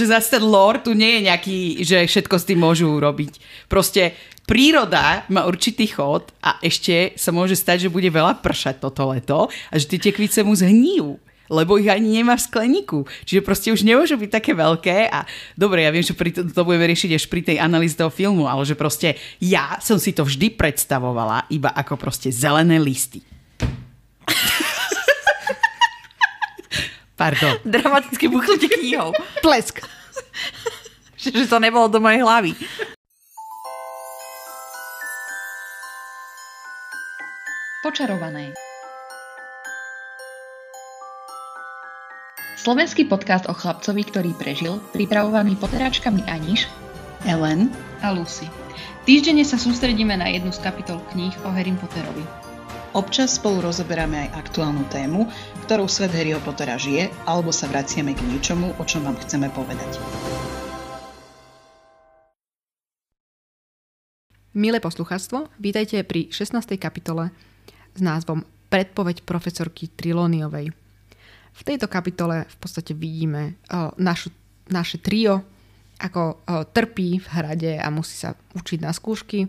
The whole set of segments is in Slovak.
že zase ten lore tu nie je nejaký, že všetko s tým môžu urobiť. Proste príroda má určitý chod a ešte sa môže stať, že bude veľa pršať toto leto a že tie tekvice mu zhníjú lebo ich ani nemá v skleníku. Čiže proste už nemôžu byť také veľké a dobre, ja viem, že pri to, to budeme riešiť až pri tej analýze toho filmu, ale že proste ja som si to vždy predstavovala iba ako proste zelené listy. Pardon. Dramaticky buchnutie knihou. Plesk. že to nebolo do mojej hlavy. Počarované. Slovenský podcast o chlapcovi, ktorý prežil, pripravovaný poteráčkami Aniš, Ellen a Lucy. Týždenne sa sústredíme na jednu z kapitol kníh o Harry Potterovi. Občas spolu rozoberáme aj aktuálnu tému, ktorou svet Harryho Pottera žije, alebo sa vraciame k niečomu, o čom vám chceme povedať. Milé poslucháctvo, vítajte pri 16. kapitole s názvom Predpoveď profesorky Trilóniovej. V tejto kapitole v podstate vidíme uh, našu, naše trio, ako uh, trpí v hrade a musí sa učiť na skúšky.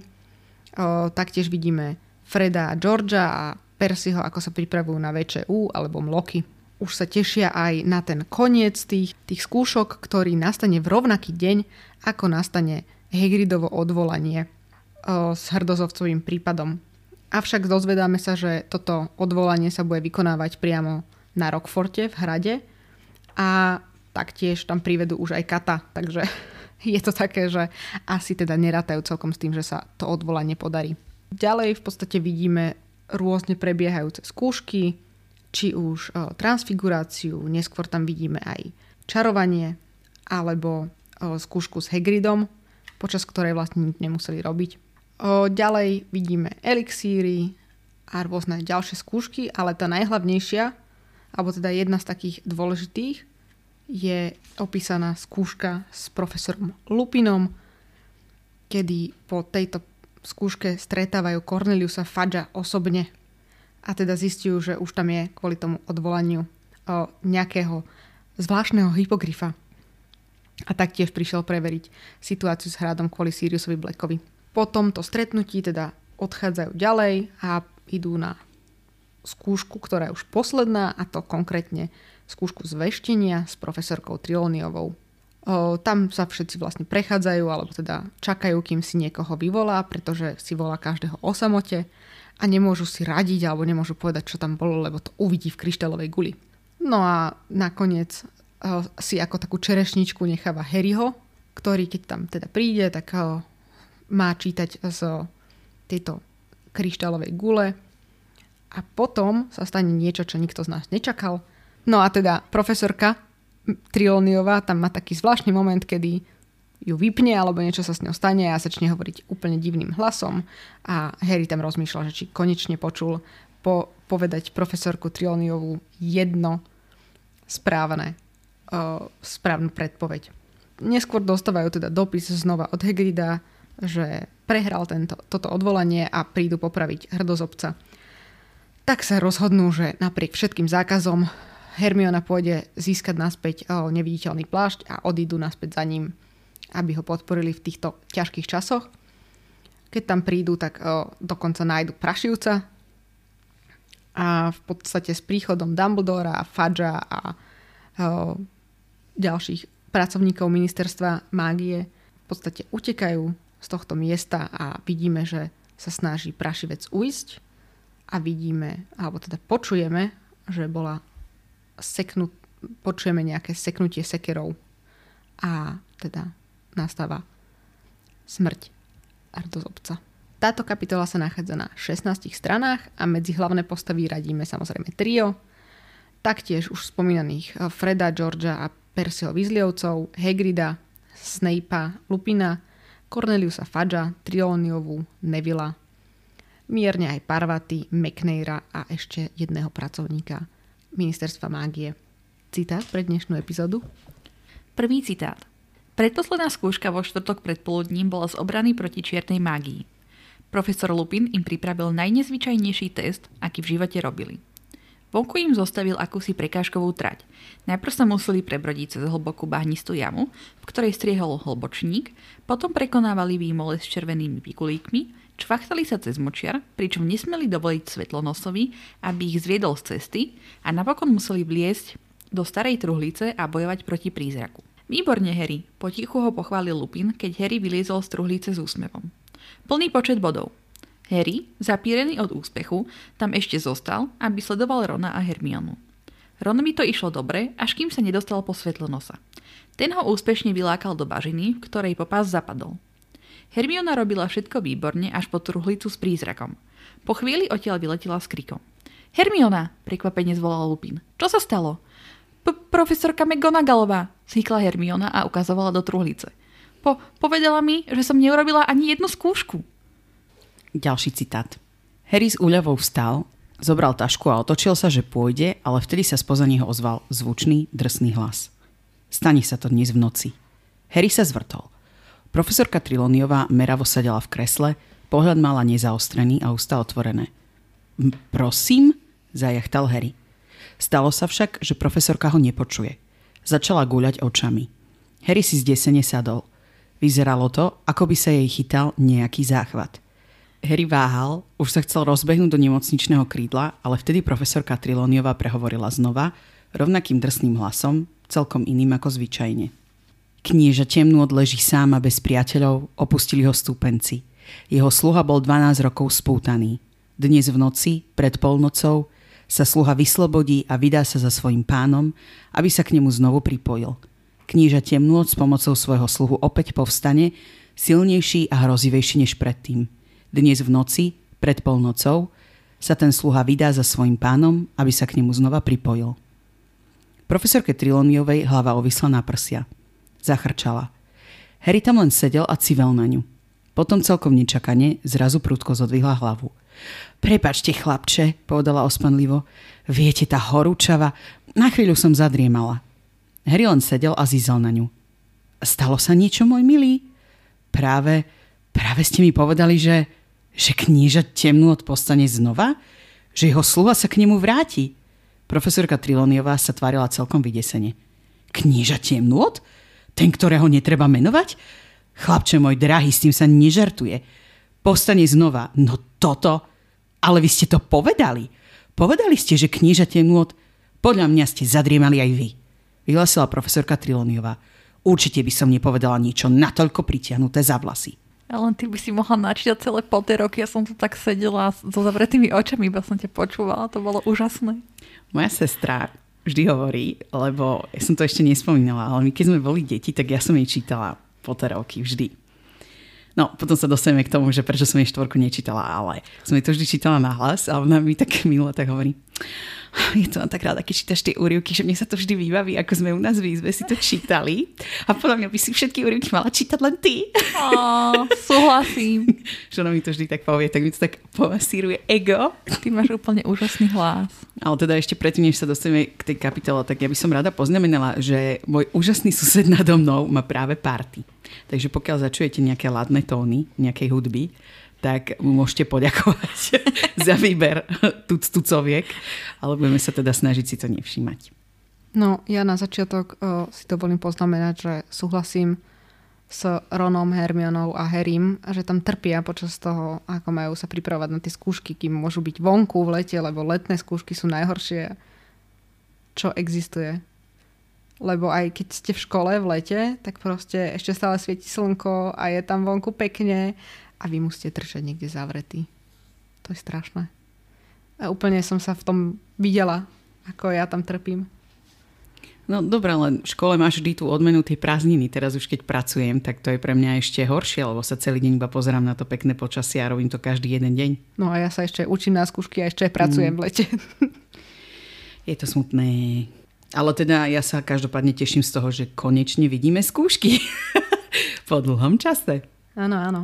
Uh, taktiež vidíme Freda a Georgia a Percyho, ako sa pripravujú na VČU alebo mloky. Už sa tešia aj na ten koniec tých, tých skúšok, ktorý nastane v rovnaký deň, ako nastane Hagridovo odvolanie uh, s hrdozovcovým prípadom. Avšak dozvedáme sa, že toto odvolanie sa bude vykonávať priamo na Rockforte v hrade a taktiež tam privedú už aj kata, takže je to také, že asi teda nerátajú celkom s tým, že sa to odvolanie podarí. Ďalej v podstate vidíme rôzne prebiehajúce skúšky, či už o, transfiguráciu, neskôr tam vidíme aj čarovanie, alebo o, skúšku s Hagridom, počas ktorej vlastne nič nemuseli robiť. O, ďalej vidíme elixíry a rôzne ďalšie skúšky, ale tá najhlavnejšia alebo teda jedna z takých dôležitých, je opísaná skúška s profesorom Lupinom, kedy po tejto skúške stretávajú Corneliusa Fadža osobne a teda zistujú, že už tam je kvôli tomu odvolaniu o nejakého zvláštneho hypogryfa. A taktiež prišiel preveriť situáciu s hradom kvôli Siriusovi Blackovi. Po tomto stretnutí teda odchádzajú ďalej a idú na skúšku, ktorá je už posledná, a to konkrétne skúšku zveštenia s profesorkou Trilóniovou. O, tam sa všetci vlastne prechádzajú, alebo teda čakajú, kým si niekoho vyvolá, pretože si volá každého o samote a nemôžu si radiť alebo nemôžu povedať, čo tam bolo, lebo to uvidí v kryštálovej guli. No a nakoniec o, si ako takú čerešničku necháva Harryho, ktorý keď tam teda príde, tak o, má čítať z tejto kryštálovej gule a potom sa stane niečo, čo nikto z nás nečakal. No a teda profesorka Trilóniová tam má taký zvláštny moment, kedy ju vypne alebo niečo sa s ňou stane a začne hovoriť úplne divným hlasom a Harry tam rozmýšľa, že či konečne počul po, povedať profesorku Trilóniovú jedno správne, uh, správnu predpoveď. Neskôr dostávajú teda dopis znova od Hagrida, že prehral tento, toto odvolanie a prídu popraviť hrdozobca tak sa rozhodnú, že napriek všetkým zákazom Hermiona pôjde získať naspäť neviditeľný plášť a odídu naspäť za ním, aby ho podporili v týchto ťažkých časoch. Keď tam prídu, tak o, dokonca nájdu prašivca a v podstate s príchodom Dumbledora a Fadža a o, ďalších pracovníkov ministerstva mágie v podstate utekajú z tohto miesta a vidíme, že sa snaží prašivec uísť a vidíme, alebo teda počujeme, že bola seknut, počujeme nejaké seknutie sekerov a teda nastáva smrť Ardozobca. Táto kapitola sa nachádza na 16 stranách a medzi hlavné postavy radíme samozrejme trio, taktiež už spomínaných Freda, Georgia a Percyho Weasleyovcov, Hagrida, Snape'a, Lupina, Corneliusa Fudgea, Trioniovu, Nevilla mierne aj Parvaty, McNaira a ešte jedného pracovníka ministerstva mágie. Citát pre dnešnú epizódu? Prvý citát. Predposledná skúška vo štvrtok predpoludním bola z obrany proti čiernej mágii. Profesor Lupin im pripravil najnezvyčajnejší test, aký v živote robili. Vonku im zostavil akúsi prekážkovú trať. Najprv sa museli prebrodiť cez hlbokú bahnistú jamu, v ktorej striehol hlbočník, potom prekonávali výmole s červenými pikulíkmi, čvachtali sa cez močiar, pričom nesmeli dovoliť svetlonosovi, aby ich zviedol z cesty a napokon museli vliesť do starej truhlice a bojovať proti prízraku. Výborne, Harry, potichu ho pochválil Lupin, keď Harry vyliezol z truhlice s úsmevom. Plný počet bodov. Harry, zapírený od úspechu, tam ešte zostal, aby sledoval Rona a Hermionu. Ronovi to išlo dobre, až kým sa nedostal po svetlonosa. Ten ho úspešne vylákal do bažiny, v ktorej popás zapadol. Hermiona robila všetko výborne až po truhlicu s prízrakom. Po chvíli odtiaľ vyletela s krikom. Hermiona, prekvapene zvolal Lupin. Čo sa stalo? Profesorka McGonagallová, zhykla Hermiona a ukazovala do truhlice. Po- povedala mi, že som neurobila ani jednu skúšku. Ďalší citát. Harry s úľavou vstal, zobral tašku a otočil sa, že pôjde, ale vtedy sa spoza neho ozval zvučný, drsný hlas. Stane sa to dnes v noci. Harry sa zvrtol. Profesorka Triloniová meravo sedela v kresle, pohľad mala nezaostrený a ústa otvorené. Prosím? zajachtal Harry. Stalo sa však, že profesorka ho nepočuje. Začala guľať očami. Harry si zdesene sadol. Vyzeralo to, ako by sa jej chytal nejaký záchvat. Harry váhal, už sa chcel rozbehnúť do nemocničného krídla, ale vtedy profesorka Trilóniová prehovorila znova, rovnakým drsným hlasom, celkom iným ako zvyčajne. Knieža temnú odleží sám a bez priateľov, opustili ho stúpenci. Jeho sluha bol 12 rokov spútaný. Dnes v noci, pred polnocou, sa sluha vyslobodí a vydá sa za svojim pánom, aby sa k nemu znovu pripojil. Kníža temnú s pomocou svojho sluhu opäť povstane, silnejší a hrozivejší než predtým – dnes v noci, pred polnocou, sa ten sluha vydá za svojim pánom, aby sa k nemu znova pripojil. Profesorke Triloniovej hlava ovisla na prsia. Zachrčala. Harry tam len sedel a civel na ňu. Potom celkom nečakane zrazu prudko zodvihla hlavu. Prepačte, chlapče, povedala ospanlivo. Viete, tá horúčava, na chvíľu som zadriemala. Harry len sedel a zízal na ňu. Stalo sa niečo, môj milý? Práve, práve ste mi povedali, že že kníža temnú od postane znova? Že jeho sluha sa k nemu vráti? Profesorka Triloniová sa tvárila celkom vydesene. Kníža temnôt? Ten, ktorého netreba menovať? Chlapče môj drahý, s tým sa nežartuje. Postane znova. No toto... Ale vy ste to povedali. Povedali ste, že kníža temnôt... Podľa mňa ste zadriemali aj vy. Vyhlasila profesorka Triloniová. Určite by som nepovedala niečo natoľko pritiahnuté za vlasy. Len ty by si mohla načítať celé roky. Ja som tu tak sedela so zavretými očami, iba som ťa počúvala. To bolo úžasné. Moja sestra vždy hovorí, lebo ja som to ešte nespomínala, ale my keď sme boli deti, tak ja som jej čítala roky vždy. No, potom sa dostaneme k tomu, že prečo som jej štvorku nečítala, ale som jej to vždy čítala na hlas a ona mi tak milo tak hovorí je to tak ráda, keď čítaš tie úryvky, že mne sa to vždy vybaví, ako sme u nás v izbe si to čítali. A podľa mňa by si všetky úryvky mala čítať len ty. Ó, súhlasím. že ona mi to vždy tak povie, tak mi to tak pomasíruje ego. Ty máš úplne úžasný hlas. Ale teda ešte predtým, než sa dostaneme k tej kapitole, tak ja by som rada poznamenala, že môj úžasný sused nado mnou má práve party. Takže pokiaľ začujete nejaké ladné tóny, nejakej hudby, tak mu môžete poďakovať za výber tuc tucoviek, ale budeme sa teda snažiť si to nevšímať. No, ja na začiatok o, si dovolím poznamenať, že súhlasím s Ronom, Hermionou a Harrym, že tam trpia počas toho, ako majú sa pripravovať na tie skúšky, kým môžu byť vonku v lete, lebo letné skúšky sú najhoršie, čo existuje. Lebo aj keď ste v škole v lete, tak proste ešte stále svieti slnko a je tam vonku pekne a vy musíte trčať niekde zavretý. To je strašné. A úplne som sa v tom videla, ako ja tam trpím. No dobré, len v škole máš vždy tú odmenu tej prázdniny. Teraz už keď pracujem, tak to je pre mňa ešte horšie, lebo sa celý deň iba pozerám na to pekné počasie a robím to každý jeden deň. No a ja sa ešte učím na skúšky a ešte pracujem mm. v lete. Je to smutné. Ale teda ja sa každopádne teším z toho, že konečne vidíme skúšky. po dlhom čase. Áno, áno.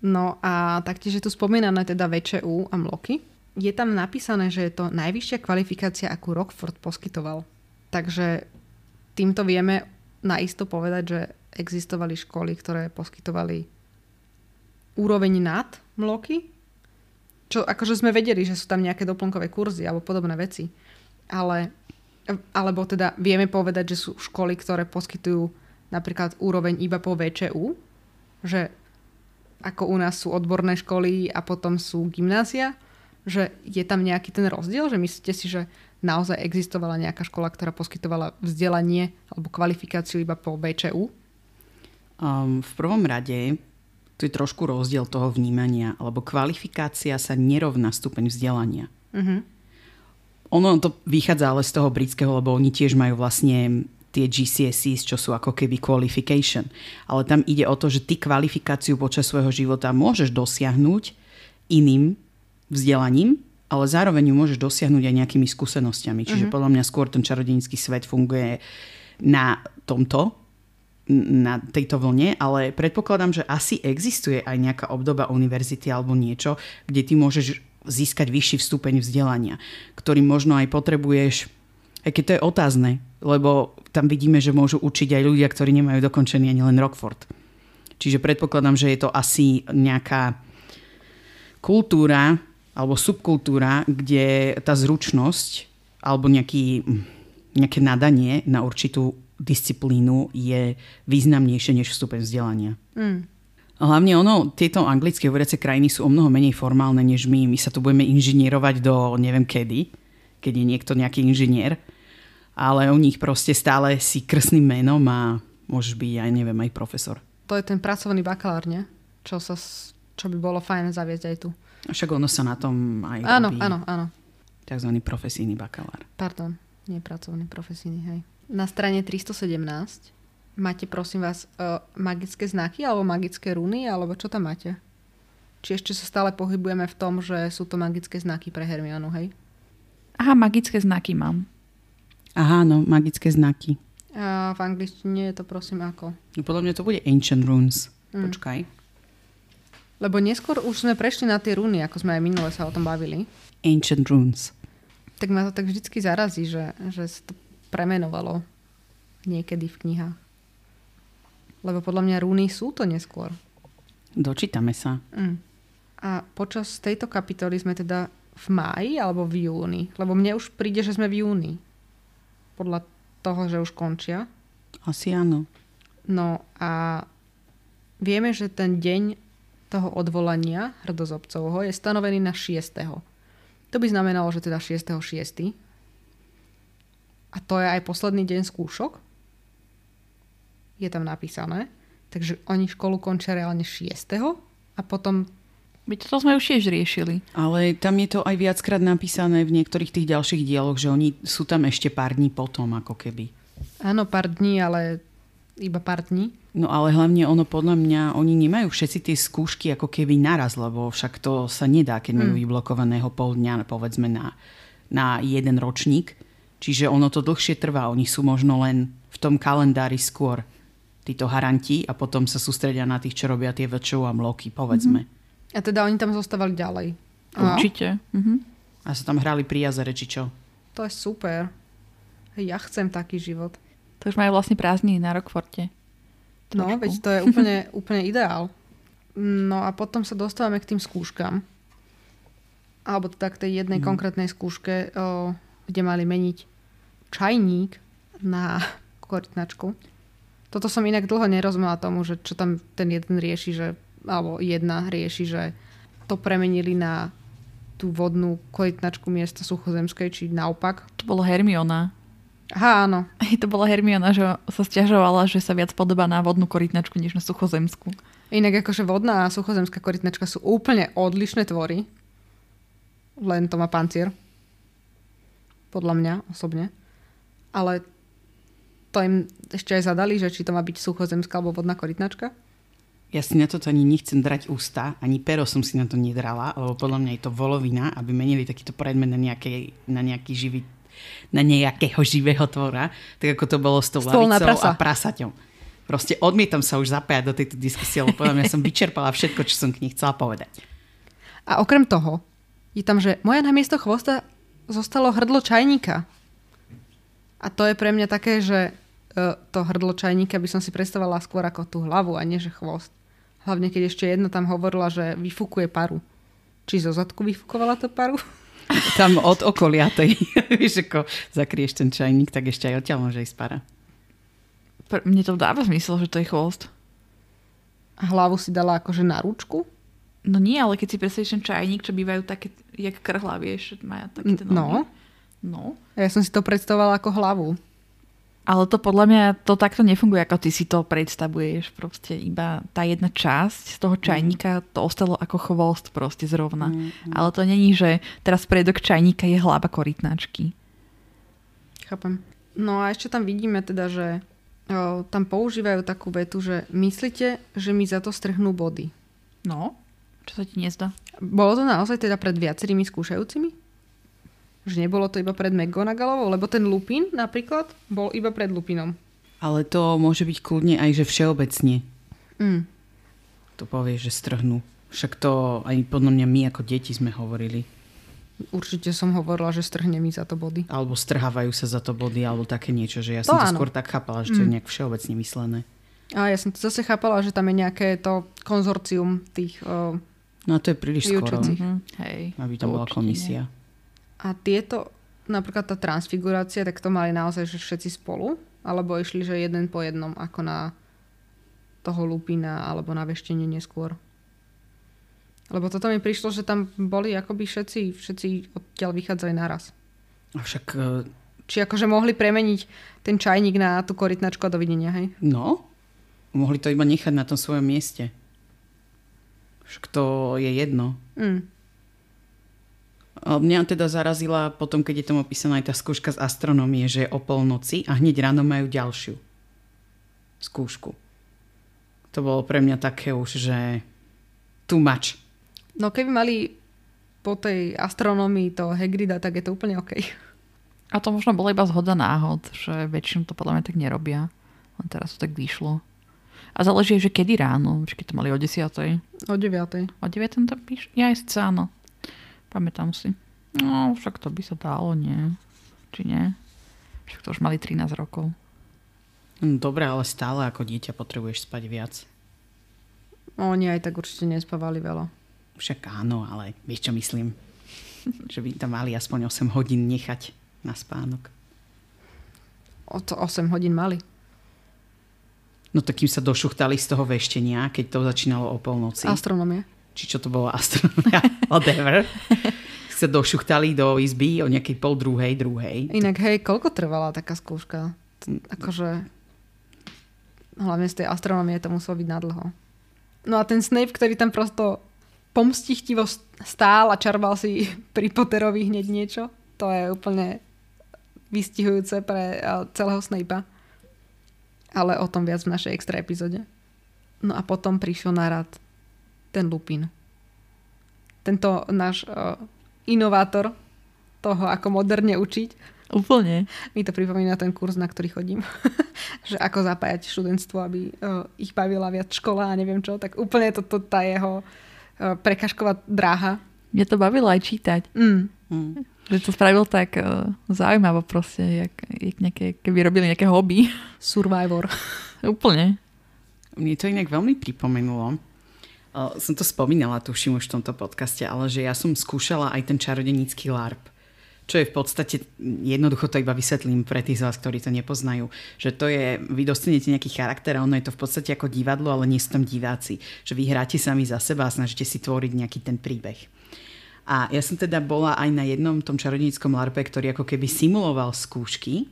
No a taktiež je tu spomínané teda VČU a MLOKy. Je tam napísané, že je to najvyššia kvalifikácia, akú Rockford poskytoval. Takže týmto vieme naisto povedať, že existovali školy, ktoré poskytovali úroveň nad MLOKy. čo akože sme vedeli, že sú tam nejaké doplnkové kurzy alebo podobné veci. Ale, alebo teda vieme povedať, že sú školy, ktoré poskytujú napríklad úroveň iba po VČU, že ako u nás sú odborné školy a potom sú gymnázia, že je tam nejaký ten rozdiel, že myslíte si, že naozaj existovala nejaká škola, ktorá poskytovala vzdelanie alebo kvalifikáciu iba po VČU? Um, v prvom rade tu je trošku rozdiel toho vnímania, lebo kvalifikácia sa nerovná stupeň vzdelania. Uh-huh. Ono to vychádza ale z toho britského, lebo oni tiež majú vlastne tie GCSEs, čo sú ako keby qualification. Ale tam ide o to, že ty kvalifikáciu počas svojho života môžeš dosiahnuť iným vzdelaním, ale zároveň ju môžeš dosiahnuť aj nejakými skúsenosťami. Čiže uh-huh. podľa mňa skôr ten čarodejnícky svet funguje na tomto, na tejto vlne, ale predpokladám, že asi existuje aj nejaká obdoba univerzity alebo niečo, kde ty môžeš získať vyšší stupeň vzdelania, ktorý možno aj potrebuješ, aj keď to je otázne, lebo tam vidíme, že môžu učiť aj ľudia, ktorí nemajú dokončený ani len Rockford. Čiže predpokladám, že je to asi nejaká kultúra alebo subkultúra, kde tá zručnosť alebo nejaký, nejaké nadanie na určitú disciplínu je významnejšie než stupeň vzdelania. Mm. Hlavne ono, tieto anglické hovoriace krajiny sú o mnoho menej formálne než my. My sa tu budeme inžinierovať do neviem kedy, keď je niekto nejaký inžinier ale u nich proste stále si krstným menom a môžeš byť aj neviem, aj profesor. To je ten pracovný bakalár, nie? Čo, sa, čo by bolo fajn zaviesť aj tu. Však ono sa na tom aj Áno, robí. áno, áno. Takzvaný profesijný bakalár. Pardon, nie pracovný, profesijný, hej. Na strane 317 máte, prosím vás, uh, magické znaky alebo magické runy, alebo čo tam máte? Či ešte sa stále pohybujeme v tom, že sú to magické znaky pre Hermionu, hej? Aha, magické znaky mám. Aha, no, magické znaky. A v angličtine je to prosím ako? No, podľa mňa to bude Ancient Runes. Mm. Počkaj. Lebo neskôr už sme prešli na tie runy, ako sme aj minule sa o tom bavili. Ancient Runes. Tak ma to tak vždycky zarazí, že, že sa to premenovalo niekedy v knihách. Lebo podľa mňa rúny sú to neskôr. Dočítame sa. Mm. A počas tejto kapitoly sme teda v máji alebo v júni? Lebo mne už príde, že sme v júni. Podľa toho, že už končia. Asi áno. No a vieme, že ten deň toho odvolania hrdozobcovho je stanovený na 6. To by znamenalo, že teda 6.6. A to je aj posledný deň skúšok. Je tam napísané. Takže oni školu končia reálne 6. A potom Veď to sme už tiež riešili. Ale tam je to aj viackrát napísané v niektorých tých ďalších dieloch, že oni sú tam ešte pár dní potom, ako keby. Áno, pár dní, ale iba pár dní. No ale hlavne ono podľa mňa, oni nemajú všetci tie skúšky ako keby naraz, lebo však to sa nedá, keď majú Mm. vyblokovaného pol dňa, povedzme na, na jeden ročník. Čiže ono to dlhšie trvá. Oni sú možno len v tom kalendári skôr títo haranti a potom sa sústredia na tých, čo robia tie väčšou a mloky, povedzme. Mm-hmm. A teda oni tam zostávali ďalej. Určite. Mhm. A sa tam hrali pri jazere, či čo. to je super. Ja chcem taký život. To už majú vlastne prázdniny na Rockforte. No, Trošku. veď to je úplne, úplne ideál. No a potom sa dostávame k tým skúškam. Alebo teda k tej jednej Mhm. konkrétnej skúške, o, kde mali meniť čajník na korytnačku. Toto som inak dlho nerozumela tomu, že čo tam ten jeden rieši, že, alebo jedna rieši, že to premenili na tú vodnú korytnačku miesto suchozemskej, či naopak. To bolo Hermiona. Aha, áno. To bola Hermiona, že sa stiažovala, že sa viac podobá na vodnú korytnačku, než na suchozemskú. Inak akože vodná a suchozemská korytnačka sú úplne odlišné tvory. Len to má pancier. Podľa mňa osobne. Ale to im ešte aj zadali, že či to má byť suchozemská alebo vodná korytnačka. Ja si na toto ani nechcem drať ústa, ani pero som si na to nedrala, lebo podľa mňa je to volovina, aby menili takýto predmet na, nejakej, na nejaký živý na nejakého živého tvora, tak ako to bolo s tou lavicou prasa. a prasaťom. Proste odmietam sa už zapájať do tejto diskusie, lebo podľa mňa som vyčerpala všetko, čo som k nej chcela povedať. A okrem toho je tam, že moja namiesto chvosta zostalo hrdlo čajníka. A to je pre mňa také, že e, to hrdlo čajníka by som si predstavovala skôr ako tú hlavu a nie že chvost. Hlavne keď ešte jedna tam hovorila, že vyfúkuje paru. Či zo zadku vyfúkovala to paru? Tam od okolia tej, vieš, ako zakrieš ten čajník, tak ešte aj odtiaľ môže ísť para. Pr- Mne to dáva zmysel, že to je chvost. A hlavu si dala akože na ručku? No nie, ale keď si predstavíš ten čajník, čo bývajú také, jak krhla, vieš, že majú také tie No. nohy. No. Ja som si to predstavovala ako hlavu. Ale to podľa mňa to takto nefunguje, ako ty si to predstavuješ. Proste iba tá jedna časť z toho čajníka to ostalo ako chvost proste zrovna. Ale to není, že teraz predok čajníka je hlava korytnačky. Chápem. No a ešte tam vidíme teda, že o, tam používajú takú vetu, že myslíte, že mi za to strhnú body. No, čo sa ti nezdá? Bolo to naozaj teda pred viacerými skúšajúcimi? Že nebolo to iba pred McGonagallovou? Lebo ten Lupin napríklad bol iba pred Lupinom. Ale to môže byť kľudne aj, že všeobecne. Mm. To povieš, že strhnú. Však to aj podľa mňa my ako deti sme hovorili. Určite som hovorila, že strhne mi za to body. Alebo strhávajú sa za to body, alebo také niečo, že ja To som to áno. skôr tak chápala, že to je nejak všeobecne myslené. A ja som to zase chápala, že tam je nejaké to konzorcium tých... O, No a to je príliš skoro. Mhm. Hej. aby tam bola určite komisia. A tieto, napríklad tá transfigurácia, tak to mali naozaj, že všetci spolu? Alebo išli, že jeden po jednom, ako na toho Lupina, alebo na veštenie neskôr? Lebo toto mi prišlo, že tam boli akoby všetci, všetci odtiaľ vychádzali naraz. Avšak, e, Či akože mohli premeniť ten čajník na tú korytnačku a dovidenia, hej? no, mohli to iba nechať na tom svojom mieste. Však to je jedno. Mm. Mňa teda zarazila potom, keď je tam opísaná aj tá skúška z astronómie, že je o polnoci a hneď ráno majú ďalšiu skúšku. To bolo pre mňa také už, že too much. No keby mali po tej astronomii to Hagrida, tak je to úplne OK. A to možno bola iba zhoda náhod, že väčšinou to podľa mňa tak nerobia. Len teraz to tak vyšlo. A záleží, že kedy ráno. Či keď to mali o 10. O 9. O 9. tam píš? Ja aj síce áno. Pamätám si. No, však to by sa dalo, nie? Či nie? Však to už mali 13 rokov. Hm, Dobre, ale stále ako dieťa potrebuješ spať viac. Oni aj tak určite nespávali veľa. Však áno, ale vieš čo myslím? že by tam mali aspoň 8 hodín nechať na spánok. O to 8 hodín mali. No tak kým sa došuchtali z toho veštenia, keď to začínalo o polnoci. Astronomie. Či čo to bolo astronomia, whatever, sa došuchtali do izby o nejakej pol druhej, druhej. Inak hej, koľko trvala taká skúška? Akože hlavne z tej astronomie to muselo byť nadlho. No a ten Snape, ktorý tam prosto pomstichtivo stál a čarbal si pri Potterovi hneď niečo, to je úplne vystihujúce pre celého Snape'a. Ale o tom viac v našej extra epizóde. No a potom prišiel na rad ten Lupin. Tento náš uh, inovátor toho, ako moderne učiť. Úplne. Mi to pripomína ten kurz, na ktorý chodím. že ako zapájať študentstvo, aby uh, ich bavila viac škola a neviem čo. Tak úplne to, to tá jeho uh, prekažková dráha. Mňa to bavilo aj čítať. Mm. Hm. Že to spravil tak uh, zaujímavo proste, jak, jak nejaké, keby robili nejaké hobby. Survivor. Úplne. Mne to inak veľmi pripomenulo. Uh, som to spomínala, tuším už v tomto podcaste, ale že ja som skúšala aj ten čarodenický LARP. Čo je v podstate, jednoducho to iba vysvetlím pre tých z vás, ktorí to nepoznajú, že to je, vy dostanete nejaký charakter a ono je to v podstate ako divadlo, ale nie sú tam diváci. Že vy hráte sami za seba a snažíte si tvoriť nejaký ten príbeh. A ja som teda bola aj na jednom tom čarodejnickom larpe, ktorý ako keby simuloval skúšky.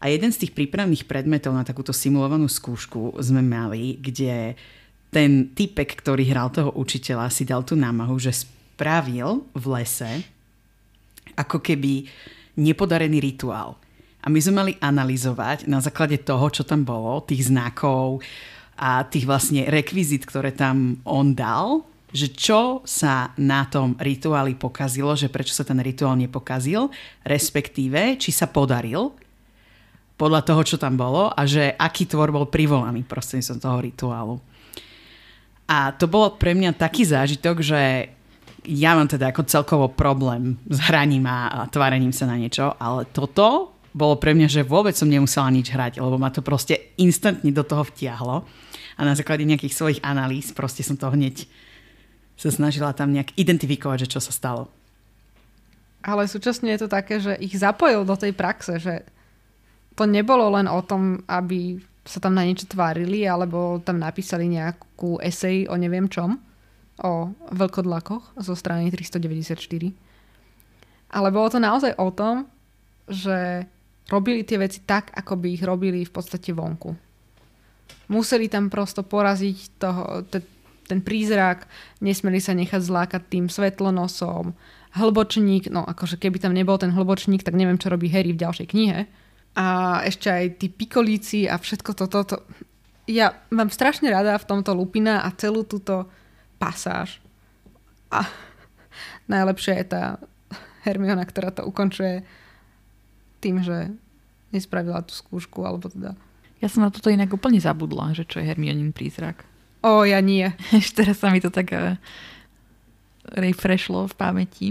A jeden z tých prípravných predmetov na takúto simulovanú skúšku sme mali, kde ten typek, ktorý hral toho učiteľa, si dal tú námahu, že spravil v lese ako keby nepodarený rituál. A my sme mali analyzovať na základe toho, čo tam bolo, tých znakov a tých vlastne rekvizit, ktoré tam on dal, že čo sa na tom rituáli pokazilo, že prečo sa ten rituál nepokazil, respektíve, či sa podaril podľa toho, čo tam bolo a že aký tvor bol privolaný prostredníctvom toho rituálu. A to bolo pre mňa taký zážitok, že ja mám teda ako celkovo problém s hraním a, tvárením sa na niečo, ale toto bolo pre mňa, že vôbec som nemusela nič hrať, lebo ma to proste instantne do toho vtiahlo a na základe nejakých svojich analýz proste som to hneď sa snažila tam nejak identifikovať, že čo sa stalo. Ale súčasne je to také, že ich zapojil do tej praxe, že to nebolo len o tom, aby sa tam na niečo tvárili, alebo tam napísali nejakú esej o neviem čom, o vlkodlakoch zo strany 394. Ale bolo to naozaj o tom, že robili tie veci tak, ako by ich robili v podstate vonku. Museli tam prosto poraziť toho, te, ten prízrak, nesmeli sa nechať zlákať tým svetlonosom, hlbočník, no akože keby tam nebol ten hlbočník, tak neviem, čo robí Harry v ďalšej knihe. A ešte aj tí pikolíci a všetko toto. To, ja mám strašne rada v tomto Lupina a celú túto pasáž. A najlepšia je tá Hermiona, ktorá to ukončuje tým, že nespravila tú skúšku, alebo teda... Ja som na toto inak úplne zabudla, že čo je Hermionin prízrak. O, ja nie. Ešte teraz sa mi to tak uh, refreshlo v pamäti.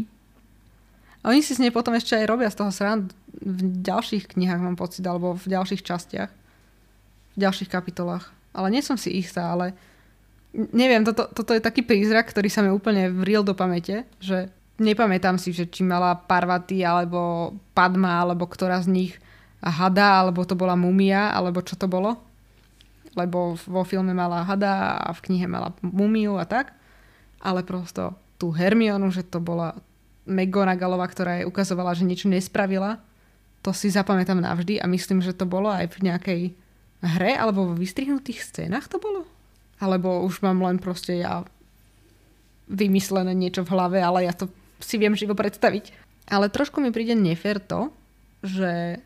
Oni si s nej potom ešte aj robia z toho srand v ďalších knihách, mám pocit, alebo v ďalších častiach. V ďalších kapitolách. Ale nie som si istá, ale neviem, toto, toto je taký prízrak, ktorý sa mi úplne vril do pamäte, že nepamätám si, že či mala Parvati alebo Padma, alebo ktorá z nich hada, alebo to bola mumia, alebo čo to bolo lebo vo filme mala hada a v knihe mala mumiu a tak. Ale prosto tú Hermionu, že to bola McGonagallová, ktorá jej ukazovala, že niečo nespravila, to si zapamätám navždy a myslím, že to bolo aj v nejakej hre alebo v vystrihnutých scénach to bolo. Alebo už mám len proste ja vymyslené niečo v hlave, ale ja to si viem živo predstaviť. Ale trošku mi príde nefér to, že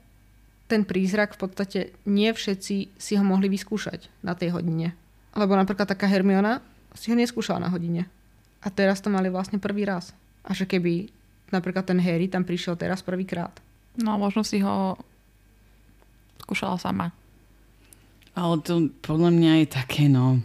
ten prízrak v podstate nie všetci si ho mohli vyskúšať na tej hodine. Lebo napríklad taká Hermiona si ho neskúšala na hodine. A teraz to mali vlastne prvý raz. A že keby napríklad ten Harry tam prišiel teraz prvýkrát. No možno si ho skúšala sama. Ale to podľa mňa je také, no,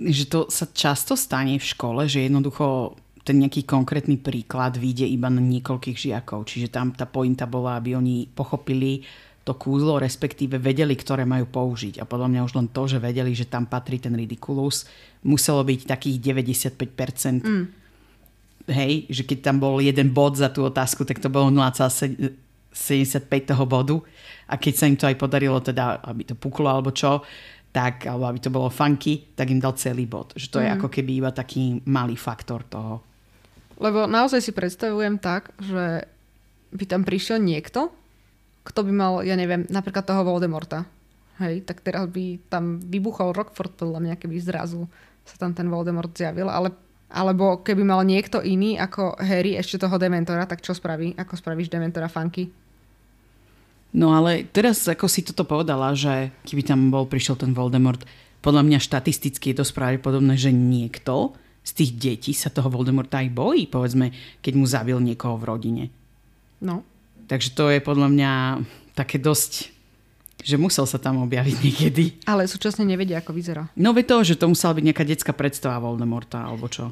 že to sa často stane v škole, že jednoducho ten nejaký konkrétny príklad vyjde iba na niekoľkých žiakov. Čiže tam tá pointa bola, aby oni pochopili to kúzlo, respektíve vedeli, ktoré majú použiť. A podľa mňa už len to, že vedeli, že tam patrí ten ridiculus, muselo byť takých 95%. Mm. Hej, že keď tam bol jeden bod za tú otázku, tak to bolo 0,75 toho bodu. A keď sa im to aj podarilo, teda, aby to puklo alebo čo, tak, alebo aby to bolo funky, tak im dal celý bod. Že to mm. je ako keby iba taký malý faktor toho. Lebo naozaj si predstavujem tak, že by tam prišiel niekto, kto by mal, ja neviem, napríklad toho Voldemorta. Hej, tak teraz by tam vybuchol Rockford podľa mňa, keby zrazu sa tam ten Voldemort zjavil, ale alebo keby mal niekto iný ako Harry ešte toho Dementora, tak čo spraví? Ako spravíš Dementora funky? No ale teraz, ako si toto povedala, že keby tam bol, prišiel ten Voldemort, podľa mňa štatisticky je to pravdepodobné, že niekto z tých detí sa toho Voldemorta aj bojí, povedzme, keď mu zabil niekoho v rodine. No. Takže to je podľa mňa také dosť, že musel sa tam objaviť niekedy. Ale súčasne nevedia, ako vyzerá. No ve to, že to musela byť nejaká detská predstava Voldemorta, alebo čo.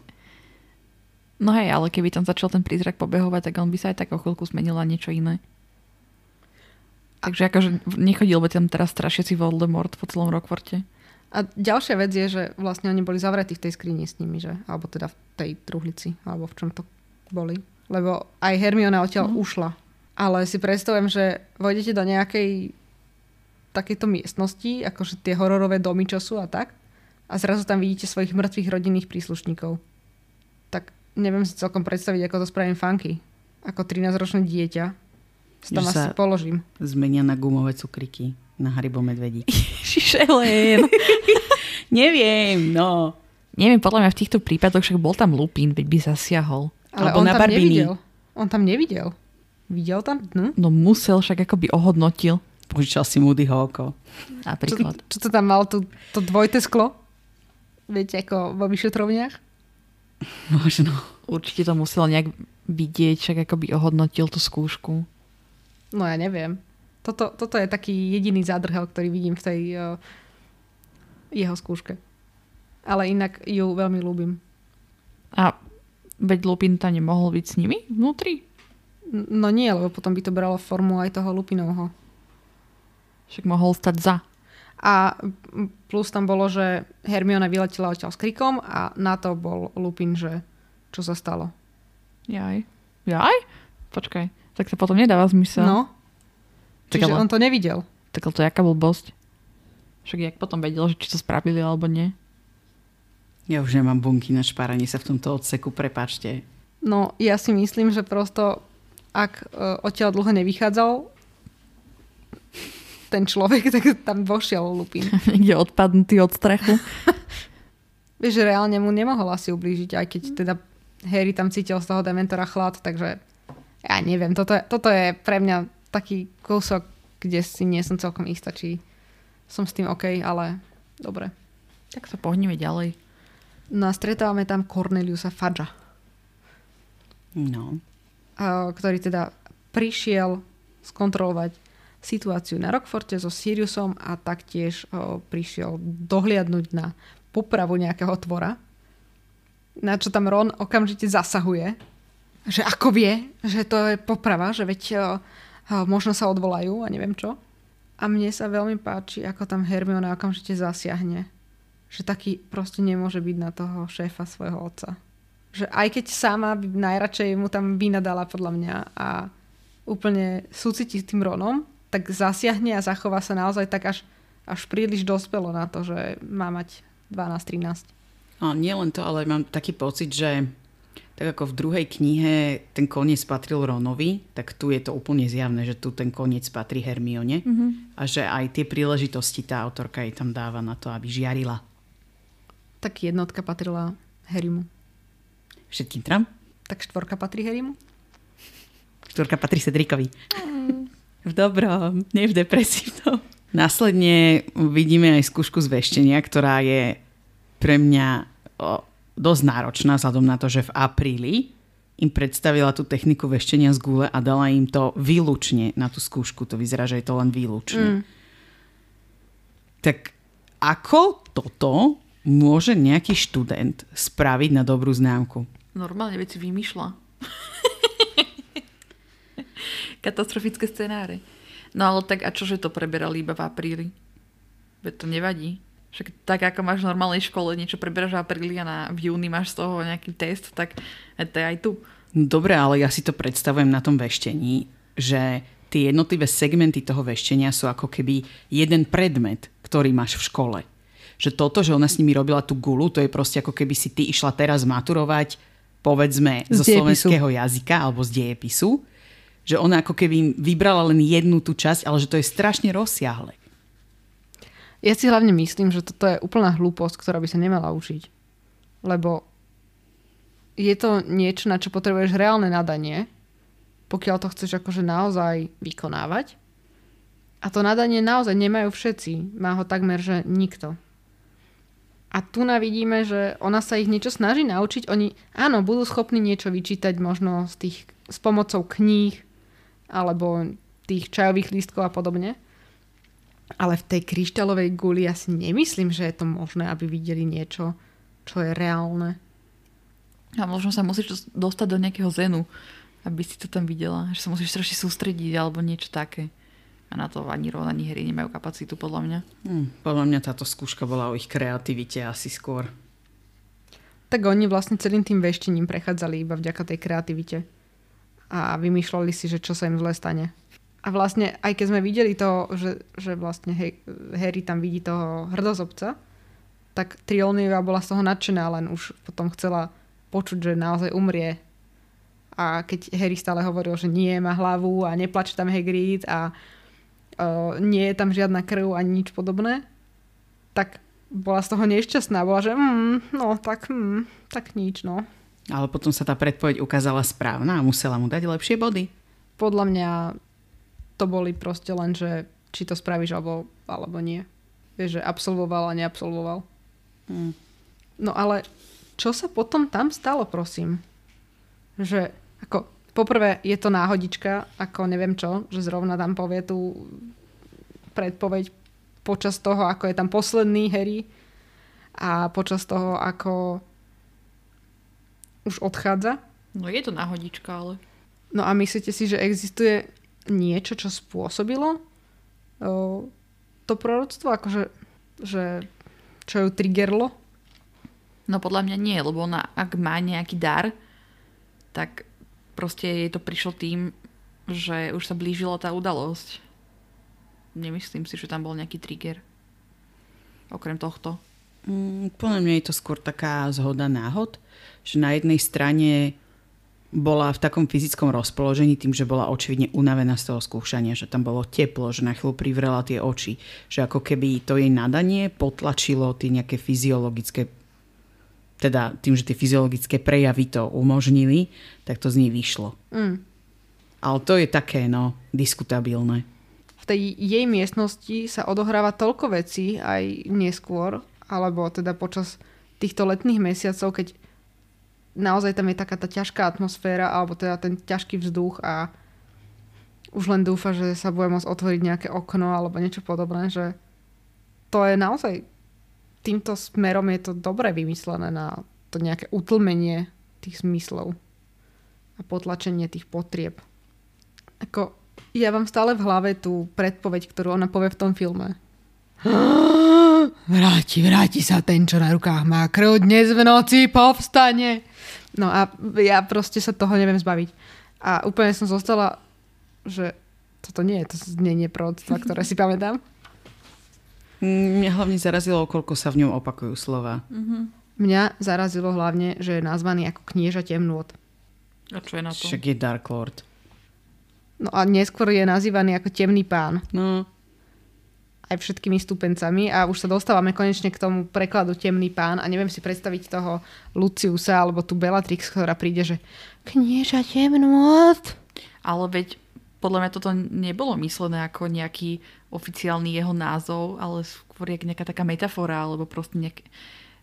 No hej, ale keby tam začal ten prízrak pobehovať, tak on by sa aj tak o chvíľku zmenil na niečo iné. Takže akože nechodil by tam teraz strašiaci Voldemort po celom Rockforte. A ďalšia vec je, že vlastne oni boli zavretí v tej skrini s nimi, že? Alebo teda v tej truhlici, alebo v čom to boli. Lebo aj Hermiona odtiaľ mm. ušla. Ale si predstavujem, že vojdete do nejakej takejto miestnosti, akože tie hororové domy, čo sú a tak, a zrazu tam vidíte svojich mŕtvych rodinných príslušníkov. Tak neviem si celkom predstaviť, ako to spravím funky. Ako 13-ročné dieťa. Tam asi položím. Zmenia na gumové cukriky na Haribo medvedí. Ježišelen. Neviem, no. Neviem, podľa mňa v týchto prípadoch však bol tam Lupín, veď by zasiahol. Ale on na tam nevidel. On tam nevidel. Videl tam dnu? No musel, však ako by ohodnotil. Požičal si Moodyho oko. Napríklad. Čo, čo to tam mal, to, to dvojité sklo? Viete, ako vo vyšetrovniach? Možno. Určite to musel nejak vidieť, však ako by ohodnotil tú skúšku. No ja neviem. Toto, toto je taký jediný zádrhel, ktorý vidím v tej uh, jeho skúške. Ale inak ju veľmi ľúbim. A veď Lupinta nemohol byť s nimi vnútri? No nie, lebo potom by to bralo formu aj toho Lupinovho. Však mohol stať za. A plus tam bolo, že Hermiona vyletela odtiaľ s krikom a na to bol Lupin, že čo sa stalo. Jaj. Jaj? Počkaj. Tak to potom nedáva zmysel. No. Tak Čiže ale- on to nevidel. Tak to je jaká blbosť. Však jak potom vedel, že či to spravili alebo nie. Ja už nemám bunky na špáranie sa v tomto odseku, prepačte. No, ja si myslím, že prosto ak uh, odtiaľ dlho nevychádzal ten človek, tak tam vošiel Lupin. Niekde odpadnutý od strachu. Vieš, že reálne mu nemohol asi ublížiť, aj keď teda Harry tam cítil z toho Dementora chlad, takže ja neviem, toto je, toto je pre mňa taký kúsok, kde si nie som celkom istá, či som s tým OK, ale dobre. tak sa pohneme ďalej. No a stretávame tam Corneliusa Fudgea, No. ktorý teda prišiel skontrolovať situáciu na Rockforte so Siriusom a taktiež o, prišiel dohliadnúť na popravu nejakého tvora. Na čo tam Ron okamžite zasahuje, že ako vie, že to je poprava, že veď o, o, možno sa odvolajú a neviem čo. A mne sa veľmi páči, ako tam Hermiona okamžite zasiahne. Že taký proste nemôže byť na toho šéfa svojho otca. Že aj keď sama by najradšej mu tam vynadala podľa mňa a úplne súciti s tým Ronom, tak zasiahne a zachová sa naozaj tak až, až príliš dospelo na to, že má mať 12-13. A nie len to, ale mám taký pocit, že tak ako v druhej knihe ten koniec patril Ronovi, tak tu je to úplne zjavné, že tu ten koniec patrí Hermione mm-hmm. a že aj tie príležitosti tá autorka jej tam dáva na to, aby žiarila. Tak jednotka patrila Harrymu. Všetkým tram? Tak štvorka patrí Harrymu? Štvorka patrí Cedrikovi. V dobrom, nie v depresívnom. Následne vidíme aj skúšku zveštenia, ktorá je pre mňa dosť náročná, vzhľadom na to, že v apríli im predstavila tú techniku veštenia z gule a dala im to výlučne na tú skúšku. To vyzerá, že je to len výlučne. Mm. Tak ako toto môže nejaký študent spraviť na dobrú známku? Normálne veci vymýšľa. Katastrofické scenáre. No ale tak a čože to preberali iba v apríli? Veď to nevadí. Však tak ako máš v normálnej škole niečo preberáš v apríli a na, v júni máš z toho nejaký test, tak to je aj tu. Dobre, ale ja si to predstavujem na tom veštení, že tie jednotlivé segmenty toho veštenia sú ako keby jeden predmet, ktorý máš v škole. Že toto, že ona s nimi robila tú gulu, to je proste ako keby si ty išla teraz maturovať, povedzme, Z zo dejepisu. slovenského jazyka alebo z dejepisu. Že ona ako keby vybrala len jednu tú časť, ale že to je strašne rozsiahle. Ja si hlavne myslím, že toto je úplná hlúposť, ktorá by sa nemala učiť. Lebo je to niečo, na čo potrebuješ reálne nadanie, pokiaľ to chceš akože naozaj vykonávať. A to nadanie naozaj nemajú všetci. Má ho takmer, že nikto. A tu navidíme, že ona sa ich niečo snaží naučiť. Oni, áno, budú schopní niečo vyčítať možno z tých, s pomocou kníh alebo tých čajových lístkov a podobne. Ale v tej kryštálovej guli ja si nemyslím, že je to možné, aby videli niečo, čo je reálne. A možno sa musíš dos- dostať do nejakého zenu, aby si to tam videla. Že sa musíš strašne sústrediť alebo niečo také. A na to ani Ron, ani Harry nemajú kapacitu, podľa mňa. Hm, podľa mňa táto skúška bola o ich kreativite asi skôr. Tak oni vlastne celým tým veštením prechádzali iba vďaka tej kreativite. A vymýšľali si, že čo sa im zle stane. A vlastne, aj keď sme videli to, že, že vlastne Harry tam vidí toho hrdozobca, tak Trioniova bola z toho nadšená, len už potom chcela počuť, že naozaj umrie. A keď Harry stále hovoril, že nie, má hlavu a neplače tam Hagrid a uh, nie je tam žiadna krv ani nič podobné, tak bola z toho nešťastná. Bola, že mm, no tak, mm, tak nič, no. Ale potom sa tá predpoveď ukázala správna a musela mu dať lepšie body. Podľa mňa to boli proste len, že či to spravíš alebo, alebo nie. Vieš, že absolvoval a neabsolvoval. Hm. No ale čo sa potom tam stalo, prosím? Že, ako, poprvé je to náhodička, ako neviem čo, že zrovna tam povie tú predpoveď počas toho, ako je tam posledný Harry a počas toho, ako už odchádza. No je to náhodička, ale... No a myslíte si, že existuje niečo, čo spôsobilo o, to, to proroctvo? Akože, že čo ju triggerlo? No podľa mňa nie, lebo ona ak má nejaký dar, tak proste jej to prišlo tým, že už sa blížila tá udalosť. Nemyslím si, že tam bol nejaký trigger. Okrem tohto. Mm, podľa mňa je to skôr taká zhoda náhod, že na jednej strane bola v takom fyzickom rozpoložení tým, že bola očividne unavená z toho skúšania, že tam bolo teplo, že na chvíľu privrela tie oči, že ako keby to jej nadanie potlačilo tie nejaké fyziologické teda tým, že tie fyziologické prejavy to umožnili, tak to z nej vyšlo. Mm. Ale to je také, no, diskutabilné. V tej jej miestnosti sa odohráva toľko vecí aj neskôr, alebo teda počas týchto letných mesiacov, keď naozaj tam je taká tá ťažká atmosféra, alebo teda ten ťažký vzduch a už len dúfa, že sa bude môcť otvoriť nejaké okno alebo niečo podobné, že to je naozaj týmto smerom je to dobre vymyslené na to nejaké utlmenie tých zmyslov a potlačenie tých potrieb. Ako, ja vám stále v hlave tú predpoveď, ktorú ona povie v tom filme. Vráti, vráti sa ten, čo na rukách má krv, dnes v noci povstane. No a ja proste sa toho neviem zbaviť. A úplne som zostala, že toto nie je to znenie proroctva, ktoré si pamätám. Mňa hlavne zarazilo, koľko sa v ňom opakujú slova. Mňa zarazilo hlavne, že je nazvaný ako knieža temnôt. A čo je na to? Však je Dark Lord. No a neskôr je nazývaný ako temný pán. No, Aj všetkými stupencami. A už sa dostávame konečne k tomu prekladu temný pán. A neviem si predstaviť toho Luciusa alebo tu Bellatrix, ktorá príde, že knieža temnôt. Ale veď podľa mňa toto nebolo myslené ako nejaký oficiálny jeho názov, ale skôr jak nejaká taká metafora, alebo proste nejak,